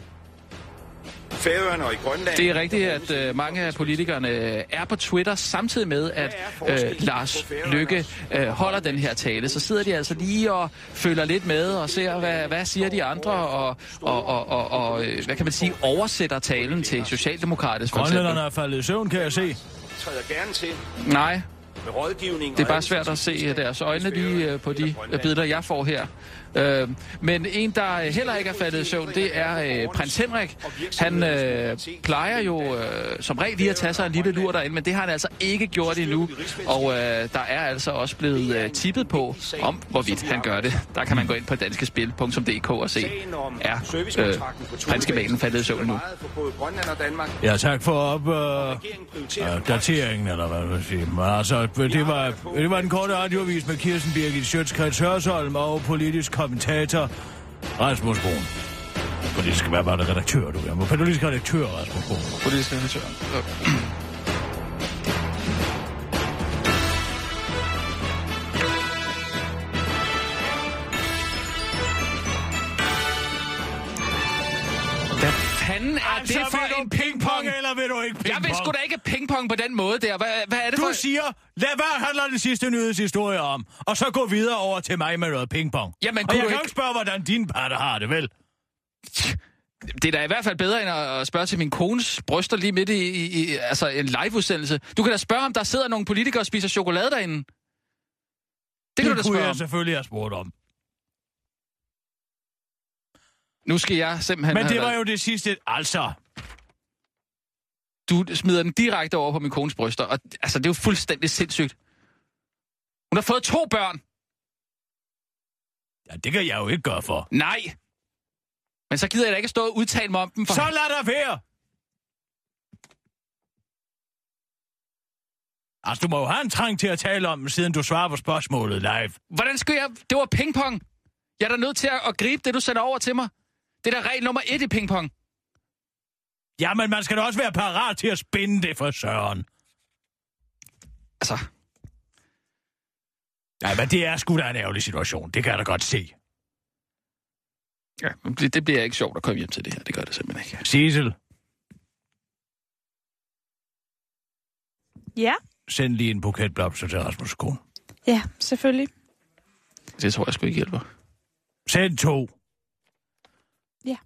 D: Færøerne og i Grønland.
E: Det er rigtigt, at øh, mange af politikerne er på Twitter samtidig med, at øh, Lars Lykke øh, holder den her tale. Så sidder de altså lige og følger lidt med og ser, hvad, hvad siger de andre, og, og, og, og, og øh, hvad kan man sige, oversætter talen til socialdemokratisk.
F: Grønlænderne er faldet i søvn, kan jeg se.
D: Træder gerne til.
E: Nej,
D: med rådgivning.
E: Det er bare svært at se deres øjne lige på de billeder, jeg får her. Øh, men en, der heller ikke er faldet i søvn, det er øh, prins Henrik. Han øh, plejer jo øh, som regel lige at tage sig en lille lur derinde, men det har han altså ikke gjort endnu. Og øh, der er altså også blevet øh, tippet på, om hvorvidt han gør det. Der kan man gå ind på danskespil.dk og se, er øh, prinskabalen faldet i søvn nu.
F: Ja, tak for op, øh, uh, dateringen, eller hvad man siger. Men altså, det var, det var den korte radiovis med Kirsten Birgit Sjøtskreds Hørsholm og politisk kommentator Rasmus Brun. Politisk, hvad var det redaktør, du er? Politisk redaktør, Rasmus Brun.
E: Politisk redaktør. Hvad fanden er
F: altså,
E: det for en pingpong?
F: Eller vil du ikke pingpong?
E: Jeg vil sgu da ikke pingpong på den måde der. Hvad, hvad er det
F: du
E: for...
F: Siger, lad hvad handler den sidste nyhedshistorie om? Og så gå videre over til mig med noget pingpong.
E: Jamen,
F: og jeg kan
E: ikke...
F: ikke spørge, hvordan din patter har det, vel?
E: Det er da i hvert fald bedre, end at spørge til min kones bryster lige midt i, i, i altså en live-udsendelse. Du kan da spørge, om der sidder nogle politikere og spiser chokolade derinde. Det,
F: det
E: kan du da
F: kunne
E: spørge
F: jeg
E: om.
F: selvfølgelig have spurgt om.
E: Nu skal jeg simpelthen...
F: Men det var jo det sidste. Altså,
E: Du smider den direkte over på min kones bryster, og altså, det er jo fuldstændig sindssygt. Hun har fået to børn.
F: ja, det kan jeg jo ikke gøre for.
E: Nej. Men så gider jeg da ikke stå og udtale mig om dem. For...
F: Så lad der være! Altså, du må jo have en trang til at tale om, siden du svarer på spørgsmålet live.
E: Hvordan skal jeg... Det var pingpong. Jeg er da nødt til at, at gribe det, du sender over til mig. Det er da regel nummer et i pingpong.
F: Ja, men man skal da også være parat til at spinde det for søren.
E: Altså,
F: Nej, men det er sgu da en ærgerlig situation. Det kan jeg da godt se.
E: ja, det, det bliver ikke sjovt at komme hjem til det her. Det gør det simpelthen ikke.
F: Sissel,
H: Ja,
F: send lige en buket blomster til Rasmus kone.
H: ja, selvfølgelig.
E: Det tror jeg sgu ikke hjælper.
F: Send to.
H: Ja.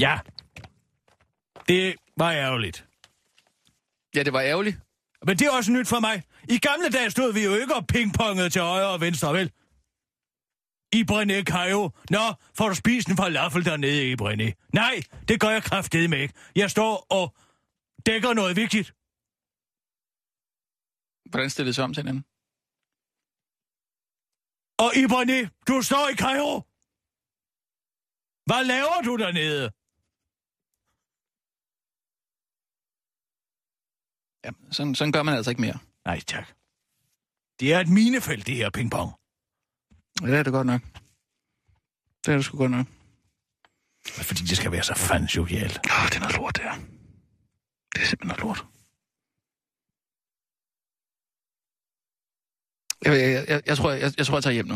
F: Ja. Det var ærgerligt.
E: Ja, det var ærgerligt.
F: Men det er også nyt for mig. I gamle dage stod vi jo ikke og pingpongede til højre og venstre, vel? I Brené Kajo. Nå, får du spist en falafel dernede i Brené? Nej, det gør jeg kraftedeme ikke. Jeg står og dækker noget vigtigt.
E: Hvordan stillede det sig om til hinanden?
F: Og i Brené, du står i Kajo. Hvad laver du dernede?
E: Ja, sådan, sådan gør man altså ikke mere.
F: Nej, tak. Det er et minefelt, det her pingpong.
E: Ja, det er det godt nok. Det er det sgu godt nok.
F: Fordi det skal være så fandme jovialt.
E: Åh, det er noget lort, det her. Det er simpelthen noget lort. Jeg, jeg, jeg, jeg, tror, jeg, jeg tror, jeg tager hjem nu.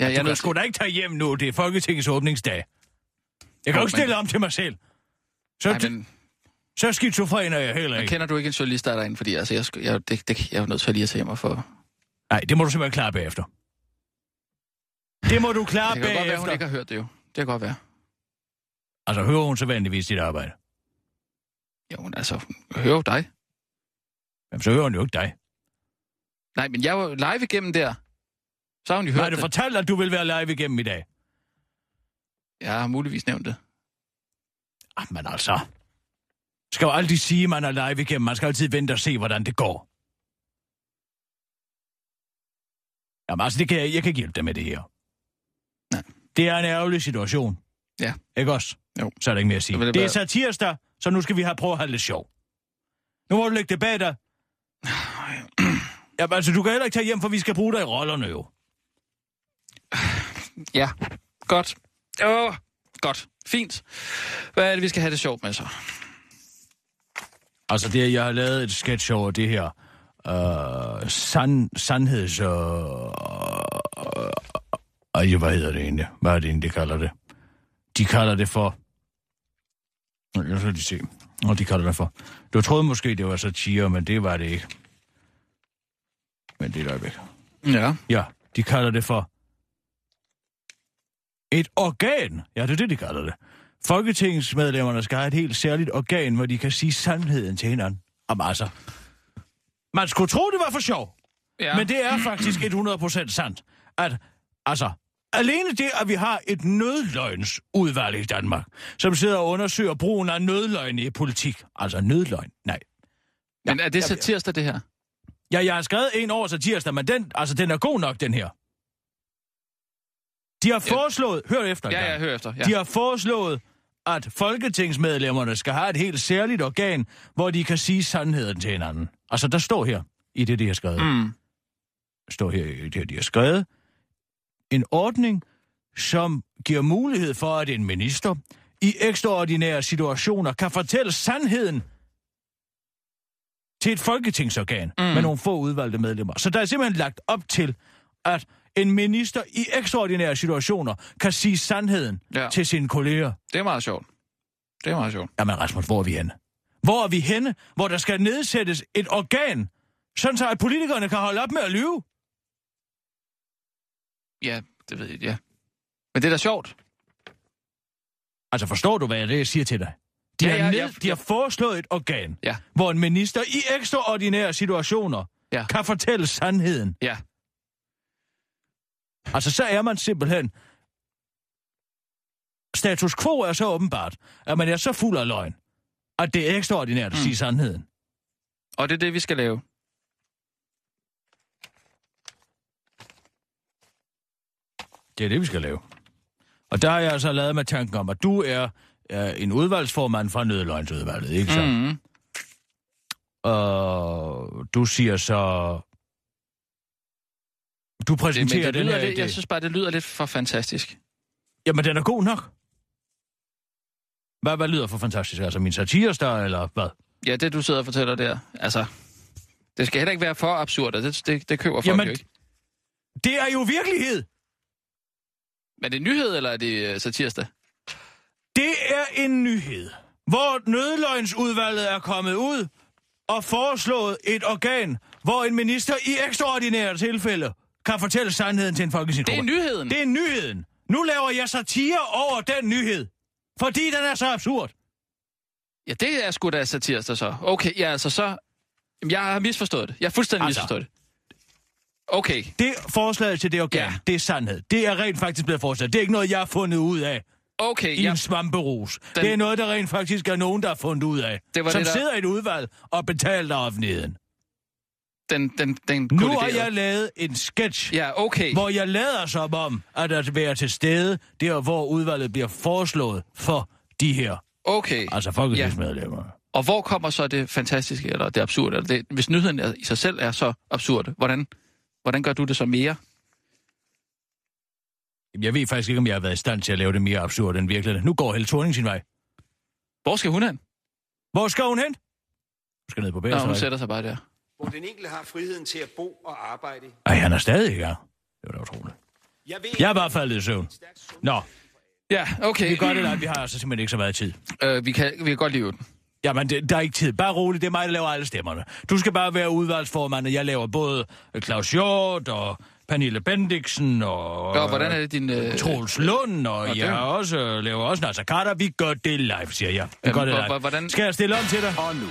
E: Ja,
F: Jeg
E: jeg
F: du kan sgu da ikke tage hjem nu. Det er Folketingets åbningsdag. Jeg kan
E: Jo,
F: ikke
E: men-
F: stille om til mig selv. Så,
E: Nej, men
F: så skizofren er jeg heller
E: men
F: ikke.
E: kender du ikke en journalist, der er derinde? Fordi altså, jeg, jeg, det, det, jeg er nødt til at lige at hjem og få...
F: Nej, det må du simpelthen klare bagefter. Det må du klare
E: Det kan godt være, hun
F: bagefter.
E: ikke har hørt det jo. Det kan godt være.
F: Altså, hører hun så vanligvis dit arbejde?
E: Jo, men altså, hun hører jo dig.
F: Jamen, så hører hun jo ikke dig.
E: Nej, men jeg var live igennem der. Så har hun jo hørt
F: du
E: det.
F: fortalt, at du vil være live igennem i dag?
E: Jeg har muligvis nævnt det.
F: Ah, men altså... Skal jo aldrig sige, at man er live igennem. Man skal altid vente og se, hvordan det går. Jamen altså, det kan jeg, jeg kan ikke hjælpe dig med det her.
E: Nej.
F: Det er en ærgerlig situation.
E: Ja.
F: Ikke også?
E: Jo.
F: Så er der ikke mere at sige. Det,
E: det
F: det er satirsdag, så nu skal vi have prøve at have lidt sjov. Nu må du lægge det bag dig. Jamen altså, du kan heller ikke tage hjem, for vi skal bruge dig i rollerne jo.
E: Ja, godt. Åh, godt. Fint. Hvad er det, vi skal have det sjovt med så?
F: Altså, det, jeg har lavet et sketch over det her. Øh, sand, sandheds... Øh, øh, hvad hedder det egentlig? Hvad er det egentlig, de kalder det? De kalder det for... Jeg skal lige se. Og de kalder det for... Du troede måske, det var satire, men det var det ikke. Men det er øjeblik.
E: Ja.
F: Ja, de kalder det for... Et organ. Ja, det er det, de kalder det. Folketingsmedlemmerne skal have et helt særligt organ, hvor de kan sige sandheden til hinanden. Om altså. Man skulle tro, det var for sjov.
E: ja.
F: Men det er faktisk 100% sandt, at altså, alene det, at vi har et nødløgnsudvalg i Danmark, som sidder og undersøger brugen af nødløgn i politik. Altså nødløgn, nej.
E: Men er det så tirsdag, det her?
F: Ja, jeg har skrevet en over til tirsdag, men den, altså, den er god nok, den her. De har foreslået, hør efter
E: Ja, ja, hør efter. Ja.
F: De har foreslået, at folketingsmedlemmerne skal have et helt særligt organ, hvor de kan sige sandheden til hinanden. Altså, der står her, i det, de har skrevet.
E: Mm.
F: Står her i det, de har skrevet. En ordning, som giver mulighed for, at en minister i ekstraordinære situationer kan fortælle sandheden til et folketingsorgan mm. med nogle få udvalgte medlemmer. Så der er simpelthen lagt op til, at en minister i ekstraordinære situationer kan sige sandheden
E: Ja.
F: til sine kolleger.
E: Det er meget sjovt. Det er meget sjovt.
F: Jamen Rasmus, hvor er vi henne? Hvor er vi henne, hvor der skal nedsættes et organ, sådan så at politikerne kan holde op med at lyve?
E: Ja, det ved jeg, ja. Men det er da sjovt.
F: Altså forstår du, hvad jeg, det, jeg siger til dig? De,
E: Ja,
F: har,
E: ja,
F: ned,
E: ja.
F: de har foreslået et organ,
E: Ja.
F: hvor en minister i ekstraordinære situationer
E: Ja.
F: kan fortælle sandheden.
E: Ja.
F: Altså, så er man simpelthen... Status quo er så åbenbart, at man er så fuld af løgn, at det er ekstraordinært at
E: Mm.
F: sige sandheden.
E: Og det er det, vi skal lave.
F: Det er det, vi skal lave. Og der har jeg altså lavet med tanken om, at du er, er en udvalgsformand fra Nødløgnsudvalget, ikke så?
E: Mm.
F: Og du siger så... Du
E: Det,
F: præsenterer
E: det
F: den
E: lyder
F: her
E: lidt,
F: idé.
E: jeg synes bare, det lyder lidt for fantastisk.
F: Jamen, den er god nok. Hvad, hvad lyder for fantastisk? Altså min satirestar, eller hvad?
E: Ja, det du sidder og fortæller der. Altså, det skal heller ikke være for absurd, og det, det, det køber folk
F: Jamen,
E: jo ikke.
F: Det er jo virkelighed!
E: Men er det nyhed, eller er det uh?
F: Det er en nyhed, hvor nødløgnsudvalget er kommet ud og foreslået et organ, hvor en minister i ekstraordinære tilfælde kan fortælle sandheden til en
E: Det er
F: folketingsgruppe.
E: nyheden.
F: Det er nyheden. Nu laver jeg satire over den nyhed, fordi den er så absurd.
E: Ja, det er sgu da satirsdag så. Okay, ja, altså så... Jamen, jeg har misforstået det. Jeg har fuldstændig
F: Altså.
E: misforstået det. Okay,
F: Det forslaget til det organ,
E: Ja.
F: det er sandhed. Det er rent faktisk blevet forslaget. Det er ikke noget, jeg har fundet ud af
E: okay,
F: i
E: ja,
F: en svamperus.
E: Den-.
F: Det er noget, der rent faktisk er nogen, der har fundet ud af.
E: Det var
F: som
E: det, der-
F: sidder i et udvalg og betaler offentligheden.
E: Den, den, den
F: Nu har
E: kolliderede.
F: jeg lavet en sketch,
E: Ja, okay.
F: hvor jeg lader som om, at at være til stede, der hvor udvalget bliver foreslået for de her,
E: Okay.
F: altså folketingsmedlemmer. Ja.
E: Og hvor kommer så det fantastiske, eller det absurde? Eller det, hvis nyheden er, i sig selv er så absurd, hvordan, hvordan gør du det så mere?
F: Jeg ved faktisk ikke, om jeg har været i stand til at lave det mere absurd end virkeligheden. Nu går Helle Thorning sin vej.
E: Hvor skal hun hen?
F: Hvor skal hun hen? Hun skal ned på
E: Nå, hun sætter sig bare der.
D: Hvor den enkelte har friheden til at bo og arbejde.
F: Ej, han er stadig gang. Det var da utroligt.
D: Jeg ved,
F: Jeg er bare faldet i søvn. Nå,
E: Ja, okay.
F: vi gør det, at vi har altså simpelthen ikke så meget tid.
E: Øh, vi, kan, vi kan godt lide den.
F: Jamen, det, der er ikke tid. Bare roligt, det er mig, der laver alle stemmerne. Du skal bare være udvalgsformand, og jeg laver både Claus Hjort og Pernille Bendiksen og...
E: Og hvordan er det din... Øh,
F: Troels Lund, og,
E: og
F: jeg
E: den?
F: også, laver også Nasser Carter. Vi gør det live, siger jeg. Vi
E: Jamen,
F: gør det live.
E: hvor- hvordan-
F: Skal jeg stille om til dig?
G: Og nu,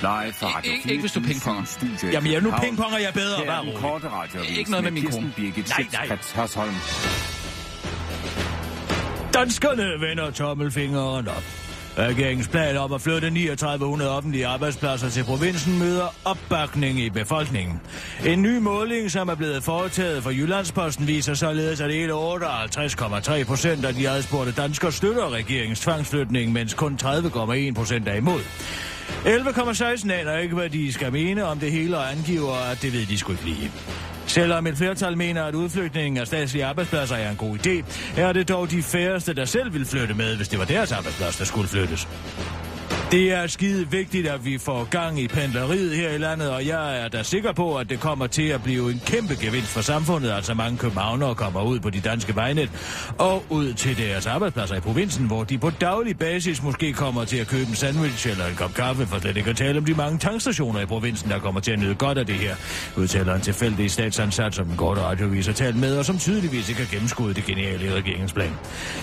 G: live fra Radio
E: Ikke- ikke hvis du
G: 24
E: pingponger.
F: Jamen, ja, nu pingponger jeg bedre.
G: Her er den korte radioavis
E: Ikke noget med min
G: Kirsten
E: kone.
G: Birgit
F: Nej, nej.
G: Hasholm.
F: Danskerne vender tommelfingeren op. Regeringens plan om at flytte 3900 offentlige arbejdspladser til provinsen møder opbakning i befolkningen. En ny måling, som er blevet foretaget for Jyllandsposten, viser således, at hele 58,3 procent af de adspurgte danskere støtter regeringens tvangsflytning, mens kun 30,1 procent er imod. 11,16 aner ikke, hvad de skal mene om det hele, og angiver, at det ved de sgu ikke lige. Selvom et flertal mener, at udflytningen af statslige arbejdspladser er en god idé, er det dog de færreste, der selv vil flytte med, hvis det var deres arbejdsplads, der skulle flyttes. Det er skide vigtigt, at vi får gang i pendleriet her i landet, og jeg er da sikker på, at det kommer til at blive en kæmpe gevinst for samfundet, at så mange københavnere kommer ud på de danske vejnet og ud til deres arbejdspladser i provinsen, hvor de på daglig basis måske kommer til at købe en sandwich eller en kop kaffe, for slet ikke at tale om de mange tankstationer i provinsen, der kommer til at nyde godt af det her, udtaler en tilfældig statsansat, som en kort radiovis har talt med, og som tydeligvis ikke har gennemskuddet det geniale regeringsplan.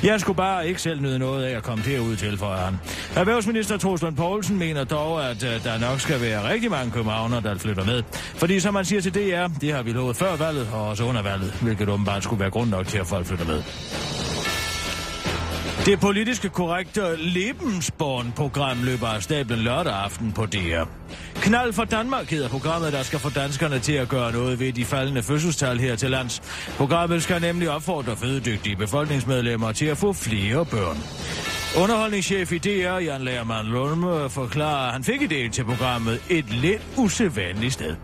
F: Jeg skulle bare ikke selv nyde noget af at komme derud til, for han. Erhvervsminister Troels Lund Poulsen mener dog, at uh, der nok skal være rigtig mange københavner, der flytter med. Fordi som man siger til DR, det har vi lovet før valget og også under valget, hvilket åbenbart skulle være grund nok til, at folk flytter med. Det politiske korrekte Lebensborn-program løber af stablen lørdag aften på DR. Knald for Danmark hedder programmet, der skal få danskerne til at gøre noget ved de faldende fødselstal her til lands. Programmet skal nemlig opfordre fødedygtige befolkningsmedlemmer til at få flere børn. Underholdningschef i DR, Jan Lærmann Lundme, øh, forklarer, at han fik idéen til programmet et lidt usædvanligt sted.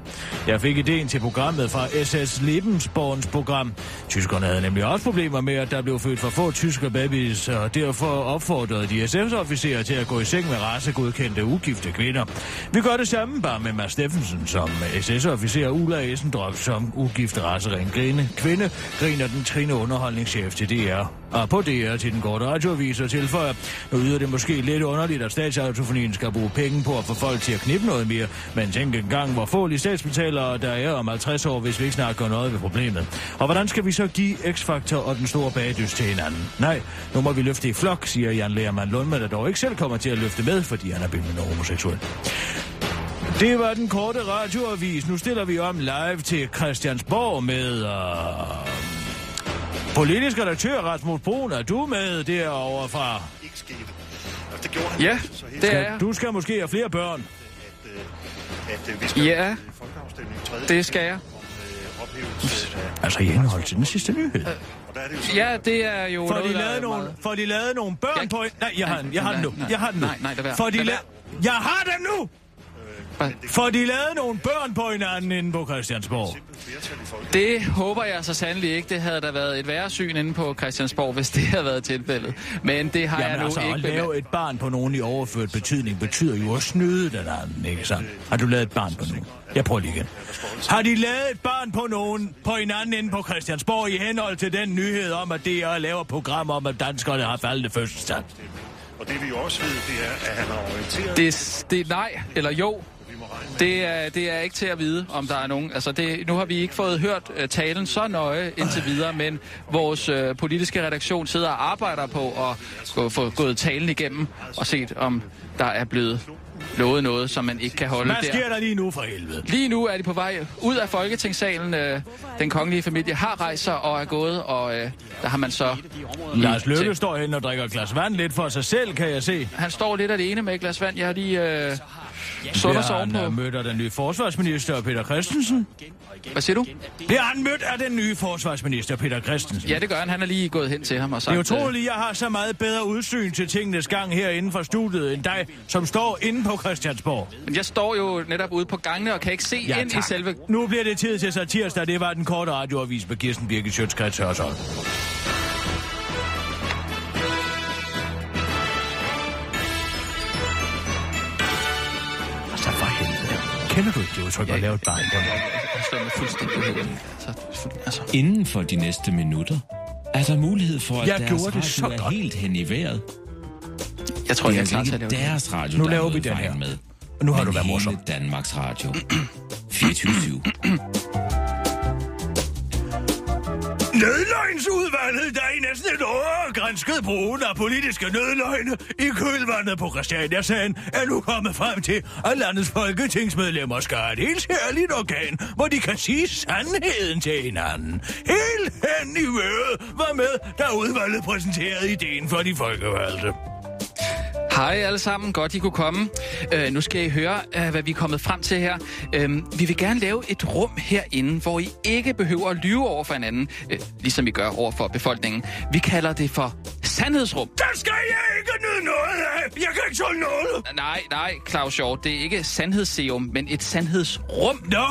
F: Jeg fik idéen til programmet fra SS Lebensborns program. Tyskerne havde nemlig også problemer med, at der blev født for få tyske babies, og derfor opfordrede de SS-officerer til at gå i seng med racegodkendte ugifte kvinder. Vi gør det samme bare med Mads Steffensen som SS-officer, Ulla Essendrop som ugift raceren. Kvinde griner den trine underholdningschef til DR. Og på DR til den korte radioavis og tilføjer, nu yder det måske lidt underligt, at statsautofonien skal bruge penge på at få folk til at knippe noget mere, men tænk en gang, hvor få statsbetalere der er om 50 år, hvis vi ikke snart gør noget ved problemet. Og hvordan skal vi så give X-Factor og den store bagdyst til hinanden? Nej, nu må vi løfte i flok, siger Jan Lermann Lundmann, der dog ikke selv kommer til at løfte med, fordi han er bindende homoseksuel. Det var den korte radioavis. Nu stiller vi om live til Christiansborg med... Uh Politisk redaktør Rasmus Brun, er du med derovre fra?
J: ikke skete. Det gjorde han
E: Ja, det er.
F: Du skal måske have flere børn.
J: at, øh, at øh, vi skal
E: Ja.
J: tredje
E: Det skal jeg.
J: øh.
F: Altså i henhold til den sidste nyhed.
J: Er det
E: Ja, det er jo
F: Får
E: noget,
F: de
E: er
F: lavet nogle,
E: meget-
F: får de lavet nogle børn
E: Jeg-
F: på... Nej, jeg har den, jeg har den nu.
E: Nej,
F: Jeg har den nu.
E: nej, nej, lad være.
F: Får de la- Jeg har den nu! Får de lavet nogle børn på hinanden inde på Christiansborg?
E: Det håber jeg så sandelig ikke. Det havde da været et værre syn inde på Christiansborg, hvis det havde været tilfældet. Men det har jeg
F: Jamen
E: nu
F: altså, at
E: ikke
F: lave
E: bemærket.
F: et barn på nogen i overført betydning betyder jo at snyde den anden, ikke sandt? Har du lavet et barn på nogen? Jeg prøver lige igen. Har de lavet et barn på nogen på hinanden inde på Christiansborg i henhold til den nyhed om, at DR laver programmer om, at danskerne har faldende fødselsdag?
J: Og det vi også ved, det er, at han har orienteret...
E: Det, det er nej, eller jo. Det er, det er ikke til at vide, om der er nogen. Altså det, nu har vi ikke fået hørt uh, talen så nøje indtil videre, men vores uh, politiske redaktion sidder og arbejder på at gå, få gået talen igennem og set, om der er blevet lovet noget, som man ikke kan holde
F: Hvad
E: der.
F: sker der lige nu for helvede?
E: Lige nu er de på vej ud af Folketingssalen. Øh, Den kongelige familie har rejst sig og er gået, og øh, der har man så...
F: Lars Løkke står hen og drikker et glas vand lidt for sig selv, kan jeg se.
E: Han står lidt alene med et glas vand. Jeg har lige øh, sundt os
F: Bliver han
E: ovenpå.
F: øh, mødt af den nye forsvarsminister, Peter Christensen?
E: Hvad siger du?
F: Bliver han mødt af den nye forsvarsminister, Peter Christensen?
E: Ja, det gør han. Han er lige gået hen til ham og
F: Det
E: sagt...
F: er utroligt, jeg har så meget bedre udsyn til tingenes gang herinde for studiet, end dig, som står inde på Christiansborg.
E: øh, men jeg står jo netop ude på gangene og kan ikke se
F: Ja,
E: ind
F: tak.
E: i selve...
F: Nu bliver det tid til satirsdag. Det var den korte radioavis med Kirsten Birgit Sjøtskrets Hørsholm. Kender du ikke det udtryk at lave et barn på?
E: Jeg står med fuldstændig helt. Så, altså,
K: Inden for de næste minutter er der mulighed for, at
F: Jeg
K: deres
F: gjorde
K: radio
F: det så
K: er
F: godt.
K: helt hen i vejret.
E: jeg tror,
K: Det
E: jeg
K: er
E: klar
K: altså
E: til at
K: ikke
E: lave det.
K: deres radio,
F: Nu
K: der er
F: laver vi den her.
K: med.
F: Og nu har du været morsom.
K: Danmarks Radio. 24
F: Nødløgnsudvalget, der i næsten et år grænskede brugen af politiske nødløgne i kølvandet på Christiania-sagen, er nu kommet frem til, at landets folketingsmedlemmer skal have et helt særligt organ, hvor de kan sige sandheden til hinanden. Helt hen i øret var med, da udvalget præsenterede ideen for de folkevalgte.
E: Hej alle sammen, godt I kunne komme. Uh, nu skal I høre, uh, hvad vi er kommet frem til her. Uh, vi vil gerne lave et rum herinde, hvor I ikke behøver at lyve over for hinanden, uh, ligesom I gør over for befolkningen. Vi kalder det for sandhedsrum.
F: Der skal jeg ikke nyde noget af! Jeg kan ikke tåle noget!
E: Nej, nej, Claus Hjort, det er ikke sandhedsserum, men et sandhedsrum.
F: Nå,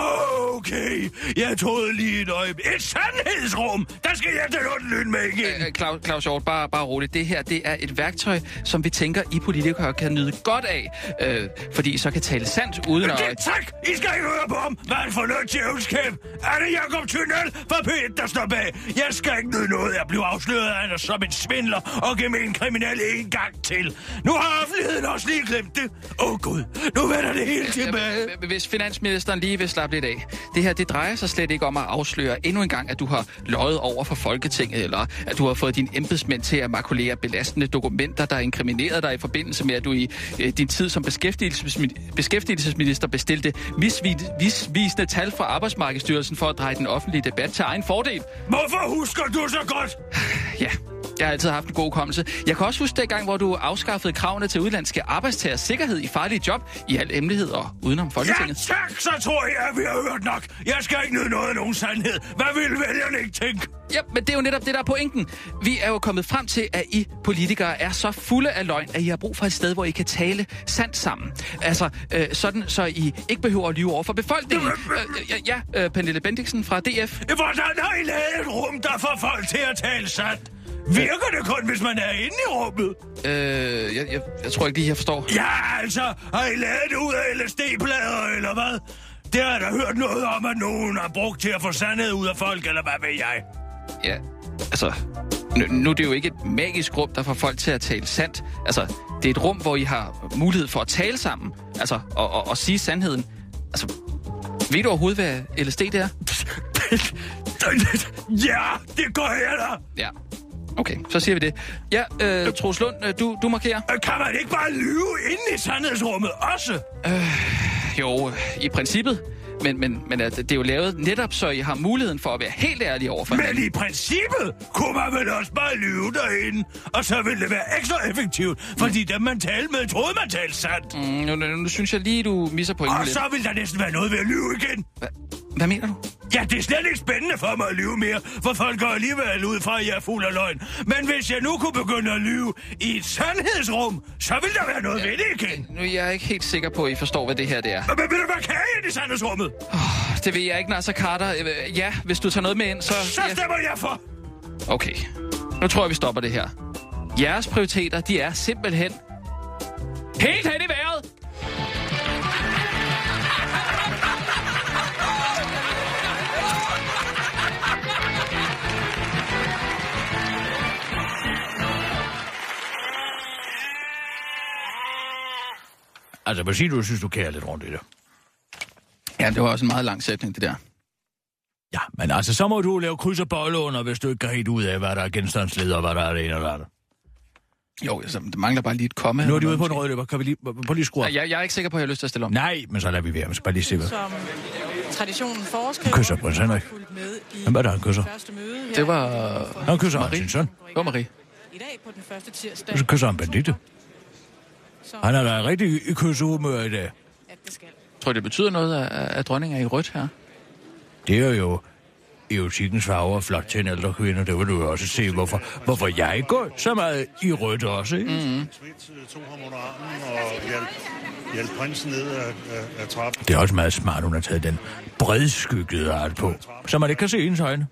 F: okay. Jeg troede lige et øjeblik. Et sandhedsrum! Der skal jeg til Lund med igen.
E: Øh, Claus, Claus Hjort, bare, bare roligt. Det her, det er et værktøj, som vi tænker, I politikere kan nyde godt af. Øh, fordi I så kan tale sandt uden at...
F: Det tak! I skal ikke høre på ham! Hvad er det for noget djævelskab? Er det Jacob Tynel fra P1, der står bag? Jeg skal ikke nyde noget at blive afsløret af ham som en svindler og gemen kriminel en gang til. Nu har offentligheden også lige glemt det. Åh oh, gud, nu vender det hele tilbage.
E: Hvis finansministeren lige vil slappe lidt af. Det her, det drejer sig slet ikke om at afsløre endnu en gang, at du har løjet over for Folketinget, eller at du har fået dine embedsmænd til at makulere belastende dokumenter, der inkriminerede dig i forbindelse med, at du i øh, din tid som beskæftigelsesmi- beskæftigelsesminister bestilte misvisende tal fra Arbejdsmarkedsstyrelsen for at dreje den offentlige debat til egen fordel.
F: Hvorfor husker du så godt?
E: Ja, jeg har altid haft en god kommelse. Jeg kan også huske dengang, hvor du afskaffede kravene til udlandske arbejdstagers sikkerhed i farlige job i al hemmelighed og udenom Folketinget.
F: Ja, tak, så tror jeg, at vi har hørt nok. Jeg skal ikke nyde noget af nogen sandhed. Hvad vil vælgerne ikke tænke?
E: Ja, men det er jo netop det, der er pointen. Vi er jo kommet frem til, at I politikere er så fulde af løgn, at I har brug for et sted, hvor I kan tale sandt sammen. Altså, øh, sådan, så I ikke behøver at lyve over for befolkningen. Øh, ja, ja øh, Pernille Bendiksen fra DF.
F: Hvordan har I lavet et rum, der får folk til at tale sandt? Virker det kun, hvis man er inde i rummet?
E: Øh, jeg, jeg, jeg tror ikke lige, jeg forstår.
F: Ja, altså, har I lavet det ud af LSD-plader, eller hvad? Det har jeg da hørt noget om, at nogen har brugt til at få sandhed ud af folk, eller hvad ved jeg?
E: Ja, altså, nu, nu er det jo ikke et magisk rum, der får folk til at tale sandt. Altså, det er et rum, hvor I har mulighed for at tale sammen, altså, og, og, og sige sandheden. Altså, ved du overhovedet, hvad LSD det er?
F: ja, det gør jeg da.
E: Ja. Okay, så siger vi det. Ja, øh, Troels Lund, øh, du, du markerer.
F: Kan man ikke bare lyve inde i sandhedsrummet også?
E: Jo, i princippet. Men, men, men altså, det er jo lavet netop, så I har muligheden for at være helt ærlige over for
F: Men
E: hinanden.
F: i princippet kunne man vel også bare lyve derinde, og så ville det være ekstra effektivt, fordi dem man talte med, troede man talte sandt.
E: Mm, nu, nu, nu synes jeg lige, du misser pointen
F: Og
E: lidt.
F: så vil der næsten være noget ved at lyve igen.
E: Hvad mener du?
F: Ja, det er slet ikke spændende for mig at lyve mere, for folk går alligevel ud fra, at jeg er fuld af løgn. Men hvis jeg nu kunne begynde at lyve i et sandhedsrum, så ville der være noget ved det igen.
E: Nu er jeg ikke helt sikker på, at I forstår, hvad det her det er.
F: Men vil der være kage i sandhedsrummet?
E: Det ved jeg ikke, Nasser Carter. Øh, Ja, hvis du tager noget med ind, så...
F: Så
E: ja.
F: stemmer jeg for.
E: Okay. Nu tror jeg, vi stopper det her. Jeres prioriteter, de er simpelthen... Helt hen i vejret!
F: Altså, hvad siger du, synes du kærer lidt rundt i det?
E: Ja, det var også en meget lang sætning, det der.
F: Ja, men altså, så må du lave kryds og bolle under, hvis du ikke kan helt ud af, hvad der er genstandsleder, og hvad der er det ene eller andet.
E: Jo, altså, det mangler bare lige et komma.
F: Nu er de ude på en rød løber. Kan vi lige, prøv lige skrue op?
E: Ja, Jeg, jeg er ikke sikker på, at jeg har lyst til at stille om.
F: Nej, men så lader vi være. Vi skal bare lige se, hvad.
L: Som traditionen foreskriver.
F: kysser prins Henrik. Hvem er der, han kysser?
L: første møde her
E: Det var...
F: Han kysser
E: Marie.
F: sin søn.
E: Det var Marie.
L: i dag på den første tirsdag.
F: Så kysser han Benedikte.
L: Som
F: Han er da rigtig i kyssehumør i dag.
L: at det skal.
E: Tror I, det betyder noget, at, at dronningen er i rødt her?
F: Det er jo erotikkens farver flot til en ældre kvinde. Det vil du jo også se, hvorfor, hvorfor jeg går så meget i rødt også. Ikke? Mm.
J: Øh, trappen.
F: Det er også meget smart, hun har taget den bredskyggede art på, så man ikke kan se ens øjne.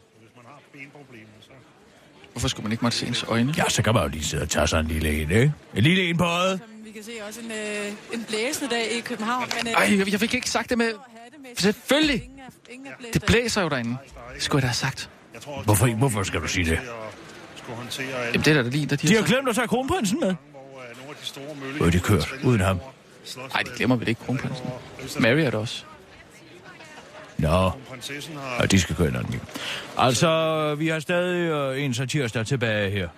E: Hvorfor skulle man ikke måtte se ens øjne?
F: Ja, så kan man jo lige sidde og tage sig en lille en, ikke? En lille en på øjet.
L: Vi kan se også en, øh, en blæsende dag i København. Men, øh,
E: Ej, jeg, jeg fik ikke sagt det med... Selvfølgelig.
L: Ingen er, ingen er blæst
E: Det blæser jo derinde. Det skulle jeg da have sagt.
J: Jeg tror også,
F: Hvorfor, hvorfor skal du sige det?
E: Jamen, det er da lige, der de,
F: De har glemt at tage kronprinsen med.
J: hvor øh, nogle af de store mølle...
F: Hvor er de kørt uden ham.
E: Nej, det glemmer vi det ikke, kronprinsen. Mary er det også.
F: Nå,
J: Prinsessen har...
F: og de skal køre en anden. Altså, vi har stadig øh, en satirsdag tilbage her.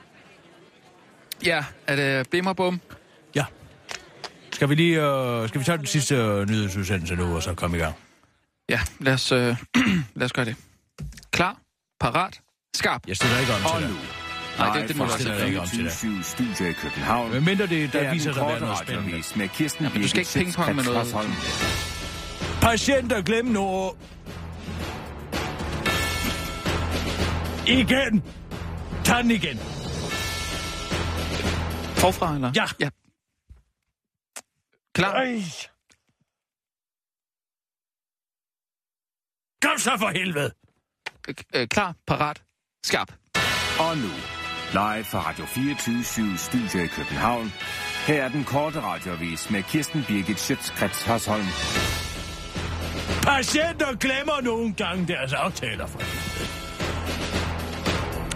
E: Ja, er det Bimmerbum?
F: Skal vi lige øh, skal vi tage den sidste øh, nyhedsudsendelse nu, og så komme i gang?
E: Ja, lad os, øh, lad os gøre det. Klar, parat, skarp.
F: Jeg stiller ikke om til det.
E: Nej, det, det må du
F: stiller
E: også
F: jeg ikke om til det.
G: 24 Studio i København.
F: Men mindre det,
G: Der er
F: viser sig at være noget spændende.
G: med Kirsten
E: Ja, men du skal ikke pingpong med noget.
F: Patienter, glem nu. Igen. Tag den igen.
E: Forfra, eller?
F: Ja.
E: ja. Klar,
F: Ej. Kom så for helvede.
E: øh, klar, parat, skarp.
G: Og nu, live fra Radio 24 Studio i København. Her er den korte radioavis med Kirsten Birgit Schøtzgrads Hasholm.
F: Patienter glemmer nogle gange deres aftaler for.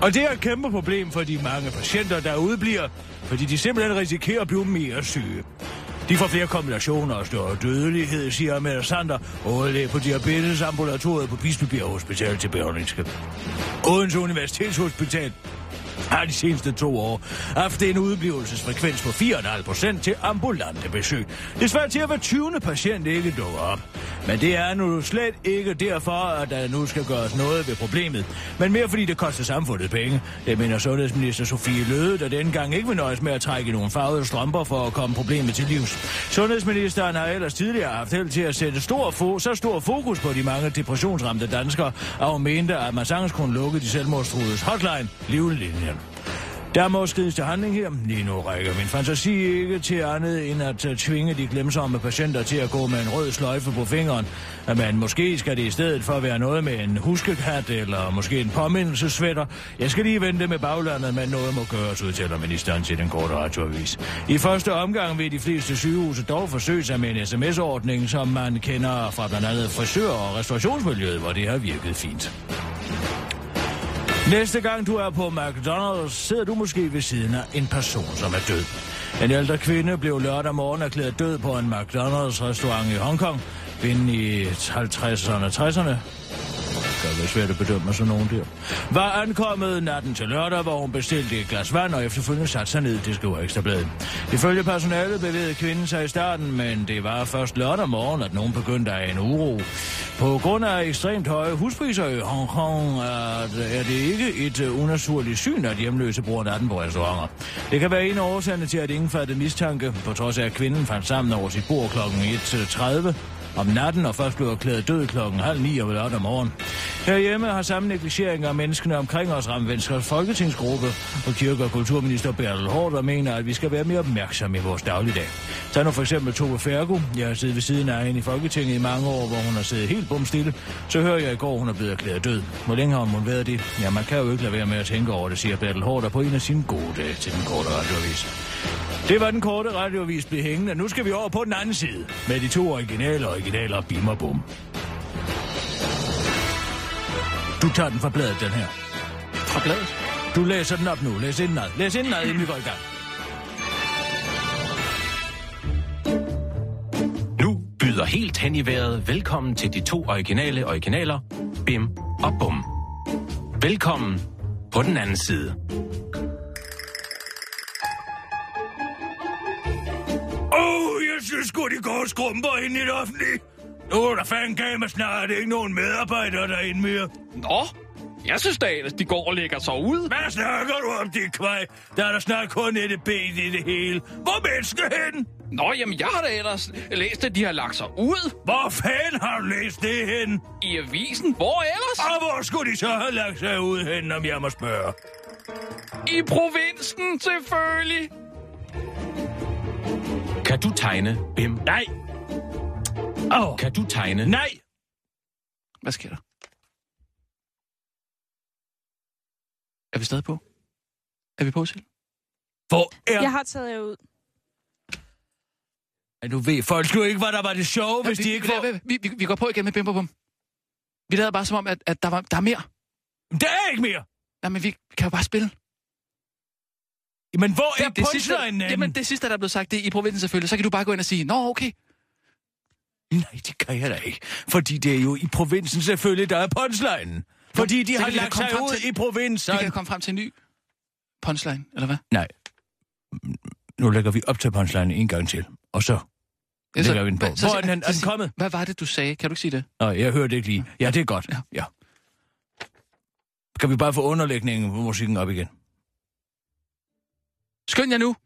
F: Og det er et kæmpe problem for de mange patienter, der udbliver, fordi de simpelthen risikerer at blive mere syge. De får flere kombinationer. Og større dødelighed, siger Amanda Sander, overlæge på diabetesambulatoriet på Bispebjerg Hospital til Berlingske. Odense Universitetshospital har de seneste to år haft en udblivelsesfrekvens på 4,5 procent til ambulante besøg. Det svarer til at hver 20. patient ikke dukker op. Men det er nu slet ikke derfor, at der nu skal gøres noget ved problemet, men mere fordi det koster samfundet penge. Det mener sundhedsminister Sofie Løde, der dengang ikke vil nøjes med at trække nogle farvede strømper for at komme problemet til livs. Sundhedsministeren har ellers tidligere haft held til at sætte stor fo- så stor fokus på de mange depressionsramte danskere, og hun mente, at man sagtens kunne lukke de selvmordstruedes hotline, livlinjen. Der må skrides til handling her. Lige nu rækker min fantasi ikke til andet end at øh, tvinge de glemsomme patienter til at gå med en rød sløjfe på fingeren. Men måske skal det i stedet for være noget med en huskekat eller måske en påmindelsesvætter. Jeg skal lige vente med baglandet, men noget må gøres, udtaler ministeren til den korte radioavis. I første omgang vil de fleste sygehuse dog forsøge sig med en sms-ordning, som man kender fra blandt andet frisør- og restaurationsmiljøet, hvor det har virket fint. Næste gang du er på McDonald's, sidder du måske ved siden af en person, som er død. En ældre kvinde blev lørdag morgen erklæret død på en McDonald's restaurant i Hongkong. Kvinden i 50'erne og 60'erne kan være svært at bedømme sådan nogen der. Var ankommet natten til lørdag, hvor hun bestilte et glas vand og efterfølgende satte sig ned, det skriver Ekstrabladet. Ifølge personalet bevægede kvinden sig i starten, men det var først lørdag morgen, at nogen begyndte at en uro. På grund af ekstremt høje huspriser i Hongkong er, er det ikke et øh, unaturligt syn, at hjemløse bruger natten på restauranter. Det kan være en af årsagerne til, at ingen fattede mistanke, på trods af at kvinden fandt sammen over sit bord kl. 1.30 øh, om natten og først blev erklæret død klokken halv ni om lørdag morgen. Herhjemme har samme negligering af menneskene omkring os ramt Venstres folketingsgruppe, og kirke- og kulturminister Bertel Hård mener, at vi skal være mere opmærksomme i vores dagligdag. Tag nu for eksempel Tove Fergo. Jeg har siddet ved siden af hende i Folketinget i mange år, hvor hun har siddet helt bumstille. Så hører jeg i går, hun er blevet erklæret død. Hvor længe har hun været det? Ja, man kan jo ikke lade være med at tænke over det, siger Bertel Hård på en af sine gode dage til den korte radioavis. Det var den korte radioavis blev hængende. Nu skal vi over på den anden side med de to originale originaler Bim og Bum. Du tager den fra bladet, den her.
E: Fra bladet?
F: Du læser den op nu. Læs indenad. Læs indenad, inden vi går i gang.
K: Nu byder helt hen i vejret velkommen til de to originale originaler, Bim og Bum. Velkommen på den anden side.
F: Åh, oh, jeg synes sgu, de går skrumper ind i det offentlige. Nu er der fanden gav mig snart ikke nogen medarbejdere derinde mere.
E: Nå, jeg synes da ellers, de går og lægger sig ud.
F: Hvad snakker du om, dit kvej? Der er der snart kun et ben i det hele. Hvor menneske hen?
E: Nå, jamen jeg har da ellers læst, at de har lagt sig ud.
F: Hvor fanden har du læst det hen?
E: I avisen. Hvor ellers?
F: Og hvor skulle de så have lagt sig ud hen, om jeg må spørge?
E: I provinsen, selvfølgelig.
K: Kan du tegne, Bim?
F: Nej.
K: Oh. Kan du tegne?
F: Nej.
E: Hvad sker der? Er vi stadig på? Er vi på, selv?
F: Hvor er...
H: Jeg har taget jer ud.
F: Ja, du ved folk jo ikke, hvad der var det sjove, ja, hvis
E: vi,
F: de ikke
E: vi,
F: får...
E: Vi, vi, vi går på igen med Bim Bum Bum. Vi lavede bare som om, at, at der, var, der er mere.
F: Der er ikke mere!
E: Nej, men vi, vi kan jo bare spille.
F: Men hvor
E: det,
F: er
E: det sidste,
F: punchlinen
E: Jamen, det sidste, der er blevet sagt, det er i provinsen selvfølgelig. Så kan du bare gå ind og sige, nå, okay.
F: Nej, det kan jeg da ikke. Fordi det er jo i provinsen selvfølgelig, der er punchlinen. Fordi de
E: Så
F: har lagt sig ud
E: til-
F: i provinsen.
E: Vi kan komme frem til en ny punchline, eller hvad?
F: Nej. Nu lægger vi op til punchlinen en gang til. Og så
E: Ja, så-
F: lægger vi den på.
E: så-
F: Hvor er den, er den kommet?
E: Hvad var det, du sagde? Kan du ikke sige det?
F: Nå, jeg hørte ikke lige. Ja, det er godt.
E: Ja.
F: ja. Kan vi bare få underlægningen på musikken op igen?
E: Skynd jer nu.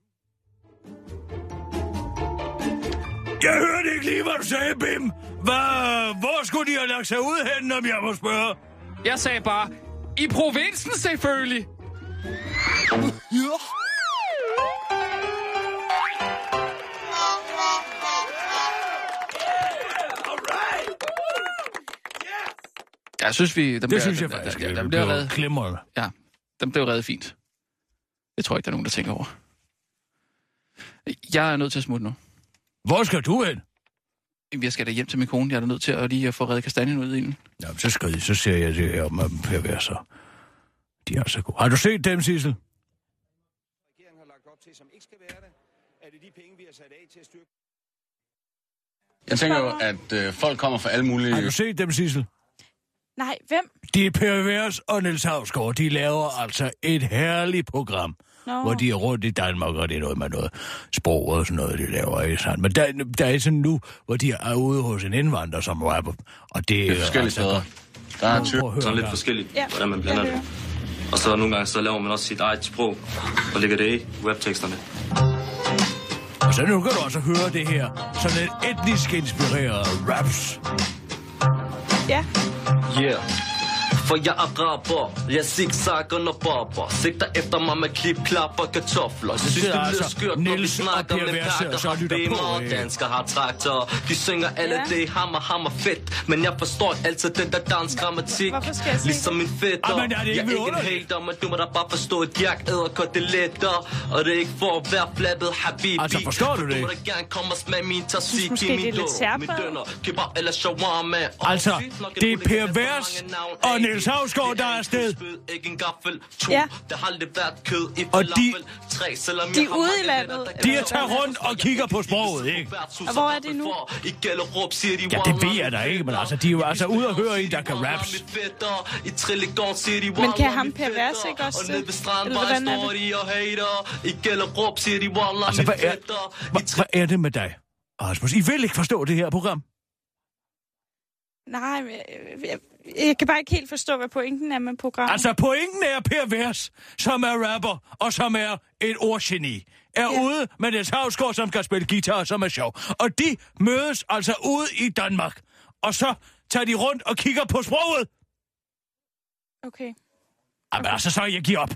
F: Jeg hørte ikke lige, hvad du sagde, Bim. Hvad? Hvor skulle de have lagt sig ud hen, om jeg må spørge?
E: Jeg sagde bare, i provinsen selvfølgelig. Jeg synes, vi... Den
F: Det synes jeg faktisk,
E: den,
F: det
E: den, bliver
F: blev
E: reddet.
F: glimrende.
E: Ja, den blev reddet fint. Det tror jeg ikke, der er nogen, der tænker over. Jeg er nødt til at smutte nu.
F: Hvor skal du hen?
E: Jamen, Jeg skal da hjem til min kone. Jeg er da nødt til at lige at få reddet kastanjen ud i den.
F: Nå, så skal I, så ser jeg det her med Per være så. De er så gode. Har du set dem, Sissel?
D: regeringen har lagt op til, som ikke skal være det, er det de penge, vi har sat af til at styrke
M: Jeg tænker jo, at øh, folk kommer fra alle mulige...
F: Har du set dem, Sissel?
H: Nej, hvem?
F: Det er Per Vers og Niels Havsgaard. De laver altså et herligt program,
H: Nå.
F: hvor de er rundt i Danmark, og det er noget med noget sprog og sådan noget, de laver. Ikke sandt? Men der, der er sådan nu, hvor de er ude hos en indvandrer som rapper, og det,
M: Det er forskellige
F: altså
M: steder. Der er tyr, sådan lidt forskelligt,
H: Ja,
M: hvordan man blander
H: jeg
M: det. Og så nogle gange, så laver man også sit eget sprog, og lægger det i webteksterne.
F: Og så nu kan du også høre det her, sådan et etnisk inspireret raps.
H: Ja.
N: Yeah. For jeg er rapper, jeg zigzagger når barber Sigter efter mig med klip, klapper, kartofler
F: det
N: Synes det lyder
F: altså
N: skørt, når vi snakker med pakker
F: så
N: bemer,
F: øh.
N: dansker har traktor. De synger alle
H: Ja.
N: det, hammer, hammer fedt Men jeg forstår altid den der dansk grammatik
H: jeg
N: Ligesom min fætter
F: Jamen, er det ikke
N: Jeg er ikke en hater, men du må da bare forstå Et jak æder godt det lettere Og det er ikke for at være flappet, habibi.
F: Altså, forstår du det?
N: Du må da gerne komme og smage min tzatziki
H: det er
N: Min lår, min dønner Kebab eller shawarma.
F: Altså, det er
N: kunne
F: Per
N: lægge
F: Vers
N: så mange navn
F: og. Niels Niels Havsgaard, der er afsted.
H: Ja.
F: Og de-
H: De er ude i landet.
F: De er taget rundt og kigger på sproget, ikke?
H: Og hvor er de nu?
F: Ja, det ved jeg da ikke, men altså, de er jo altså ude og høre en, der kan raps.
H: Men kan ham Per Vers ikke også det? Eller hvordan er
N: står de og hater. I Gellerup siger de, Wallah,
F: Altså, hvad er, hvad, hvad er det med dig, Rasmus? I vil ikke forstå det her program?
H: Nej, men jeg, jeg, jeg kan bare ikke helt forstå, hvad pointen er med programmet.
F: Altså, pointen er Per Vers, som er rapper og som er et ordgeni, er ja. ude med Niels Havsgaard, som skal spille guitar, som er sjov. Og de mødes altså ude i Danmark. Og så tager de rundt og kigger på sproget.
H: Okay.
F: Jamen, altså, så jeg giver op.